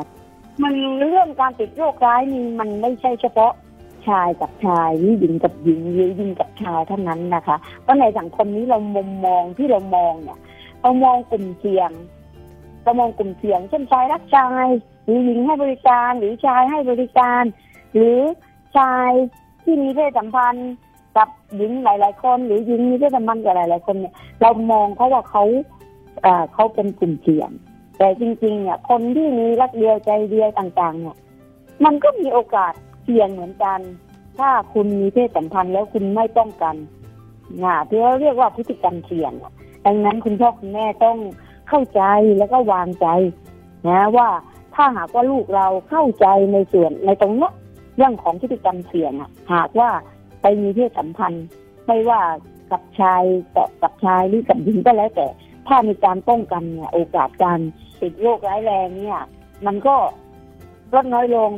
มันเรื่องการติดโรคร้ายนี่มันไม่ใช่เฉพาะชายกับชายหรือหญิงกับหญิงหรือหญิงกับชายเท่านั้นนะคะเพราะในสังคมนี้เรามุมมองที่เรามองเนี่ยเรามองกลุ่มเสี่ยงเรามองกลุ่มเสี่ยงเช่นชายรักชายหรือหญิงให้บริการหรือชายให้บริการ หรือชายที่มีเพศสัมพันธ์ กับหญิงหลาย ๆ คนหรือหญิงมีเพศสัมพันธ์กับหลาย ๆ คนเนี่ย เรามองเขาว่าเขาเขาเป็นกลุ่มเสี่ยงแต่จริง ๆ เนี่ย คนที่มีรักเดียวใจเดียวต่าง ๆ เนี่ย มันก็มีโอกาสเสี่ยงเหมือนกัน ถ้าคุณมีเพศสัมพันธ์แล้วคุณไม่ป้องกันนะที่เราเรียกว่าพฤติกรรมเสี่ยงดังนั้นคุณพ่อคุณแม่ต้องเข้าใจแล้วก็วางใจนะว่าถ้าหากว่าลูกเราเข้าใจในส่วนในตรงนี้เรื่องของพฤติกรรมเสี่ยงอะหากว่า ไปมีเพศสัมพันธ์ ไม่ว่ากับชายกับชายหรือกับหญิงก็แล้วแต่ ถ้ามีการป้องกันเนี่ยโอกาสการติดโรคร้ายแรงเนี่ย มันก็ลดน้อยลง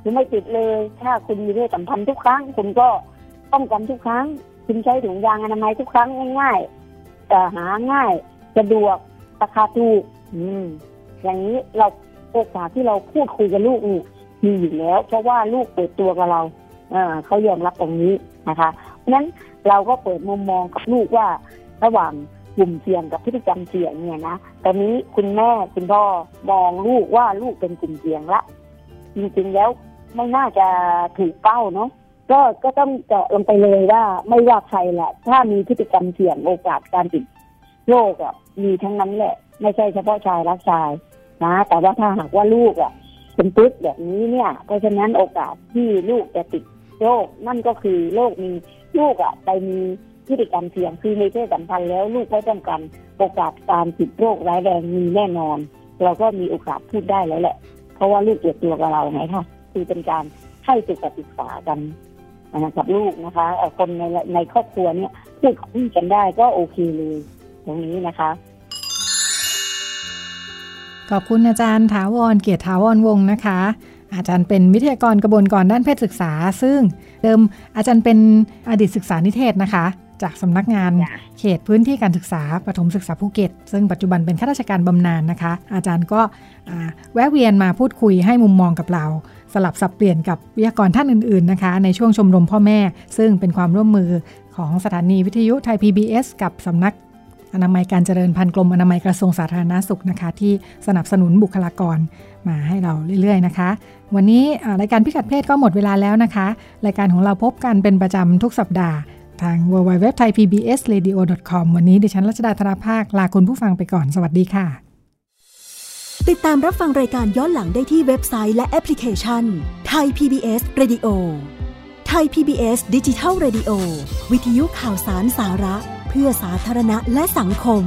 หรือไม่ติดเลย ถ้าคุณมีเพศสัมพันธ์ทุกครั้ง คุณก็ป้องกันทุกครั้ง คุณใช้ถุงยางอนามัยทุกครั้งง่ายๆแต่หาง่ายสะดวกราคาถูกอืม อย่างนี้เราโอกาสที่เราพูดคุยกับลูกนี่มีอยู่แล้ว เพราะว่าลูกเปิดตัวกับเรา เขายอมรับตรงนี้นะคะเพราะฉะนั้นเราก็เปิดมุมมองกับลูกว่าระหว่างกลุ่มเสี่ยงกับพฤติกรรมเสี่ยงเนี่ยนะตอนนี้คุณแม่คุณพ่อมองลูกว่าลูกเป็นกลุ่มเสี่ยงละจริงๆแล้วไม่น่าจะถูกเป้าเนาะก็ก็ต้องเจาะลงไปเลยว่าไม่ว่าใครแหละ ถ้ามีพฤติกรรมเสี่ยงโอกาสการติดโรคอะมีทั้งนั้นแหละ ไม่ใช่เฉพาะชายรักชายนะ แต่ว่าถ้าหากว่าลูกอะเป็นตุ๊ดแบบนี้เนี่ย เพราะฉะนั้นโอกาสที่ลูกจะติด โรคนั่นก็คือโรคมีลูกอะไปมีพฤติกรรมเสี่ยงคือในเพศสัมพันธ์แล้วลูกไม่ต้องการโอกาสการติดโรคร้ายแรงมีแน่นอน เราก็มีโอกาสพูดได้แล้วแหละ เพราะว่าลูกเกิดตัวกับเราไงคะคือเป็นการให้ศึกษากันกับลูกนะคะคนในในครอบครัวเนี่ยพูดคุยกันได้ก็โอเคเลยตรงนี้นะคะขอบคุณอาจารย์ถาวรเกียรติถาวรวงนะคะ อาจารย์เป็นวิทยากรกระบวนการด้านเพศศึกษา ซึ่งเดิมอาจารย์เป็นอดีตศึกษานิเทศนะคะ จากสำนักงานเขตพื้นที่การศึกษาปฐมศึกษาภูเก็ต ซึ่งปัจจุบันเป็นข้าราชการบำนาญนะคะ อาจารย์ก็แวะเวียนมาพูดคุยให้มุมมองกับเราสลับสับเปลี่ยนกับวิทยากรท่านอื่น ๆ นะคะ ในช่วงชมรมพ่อแม่ ซึ่งเป็นความร่วมมือของสถานีวิทยุไทย PBS กับสำนักอนามัยการเจริญพันธุ์กรมอนามัยกระทรวงสาธารณาสุขนะคะ ที่สนับสนุนบุคลากร มาให้เราเรื่อยๆนะคะ วันนี้รายการพิกัดเพศก็หมดเวลาแล้วนะคะ รายการของเราพบกันเป็นประจำทุกสัปดาห์ ทาง w w w t h a i p b s r a d i o c o m วันนี้ดิฉันรัชดาธราภาคลาคุณผู้ฟังไปก่อนสวัสดีค่ะ ติดตามรับฟังรายการย้อนหลังได้ที่เว็บไซต์และแอปพลิเคชันไทย PBS Radio ไทย PBS ดิจิทัล Radio วิทยุข่าวสารสาระ เพื่อสาธารณะและสังคม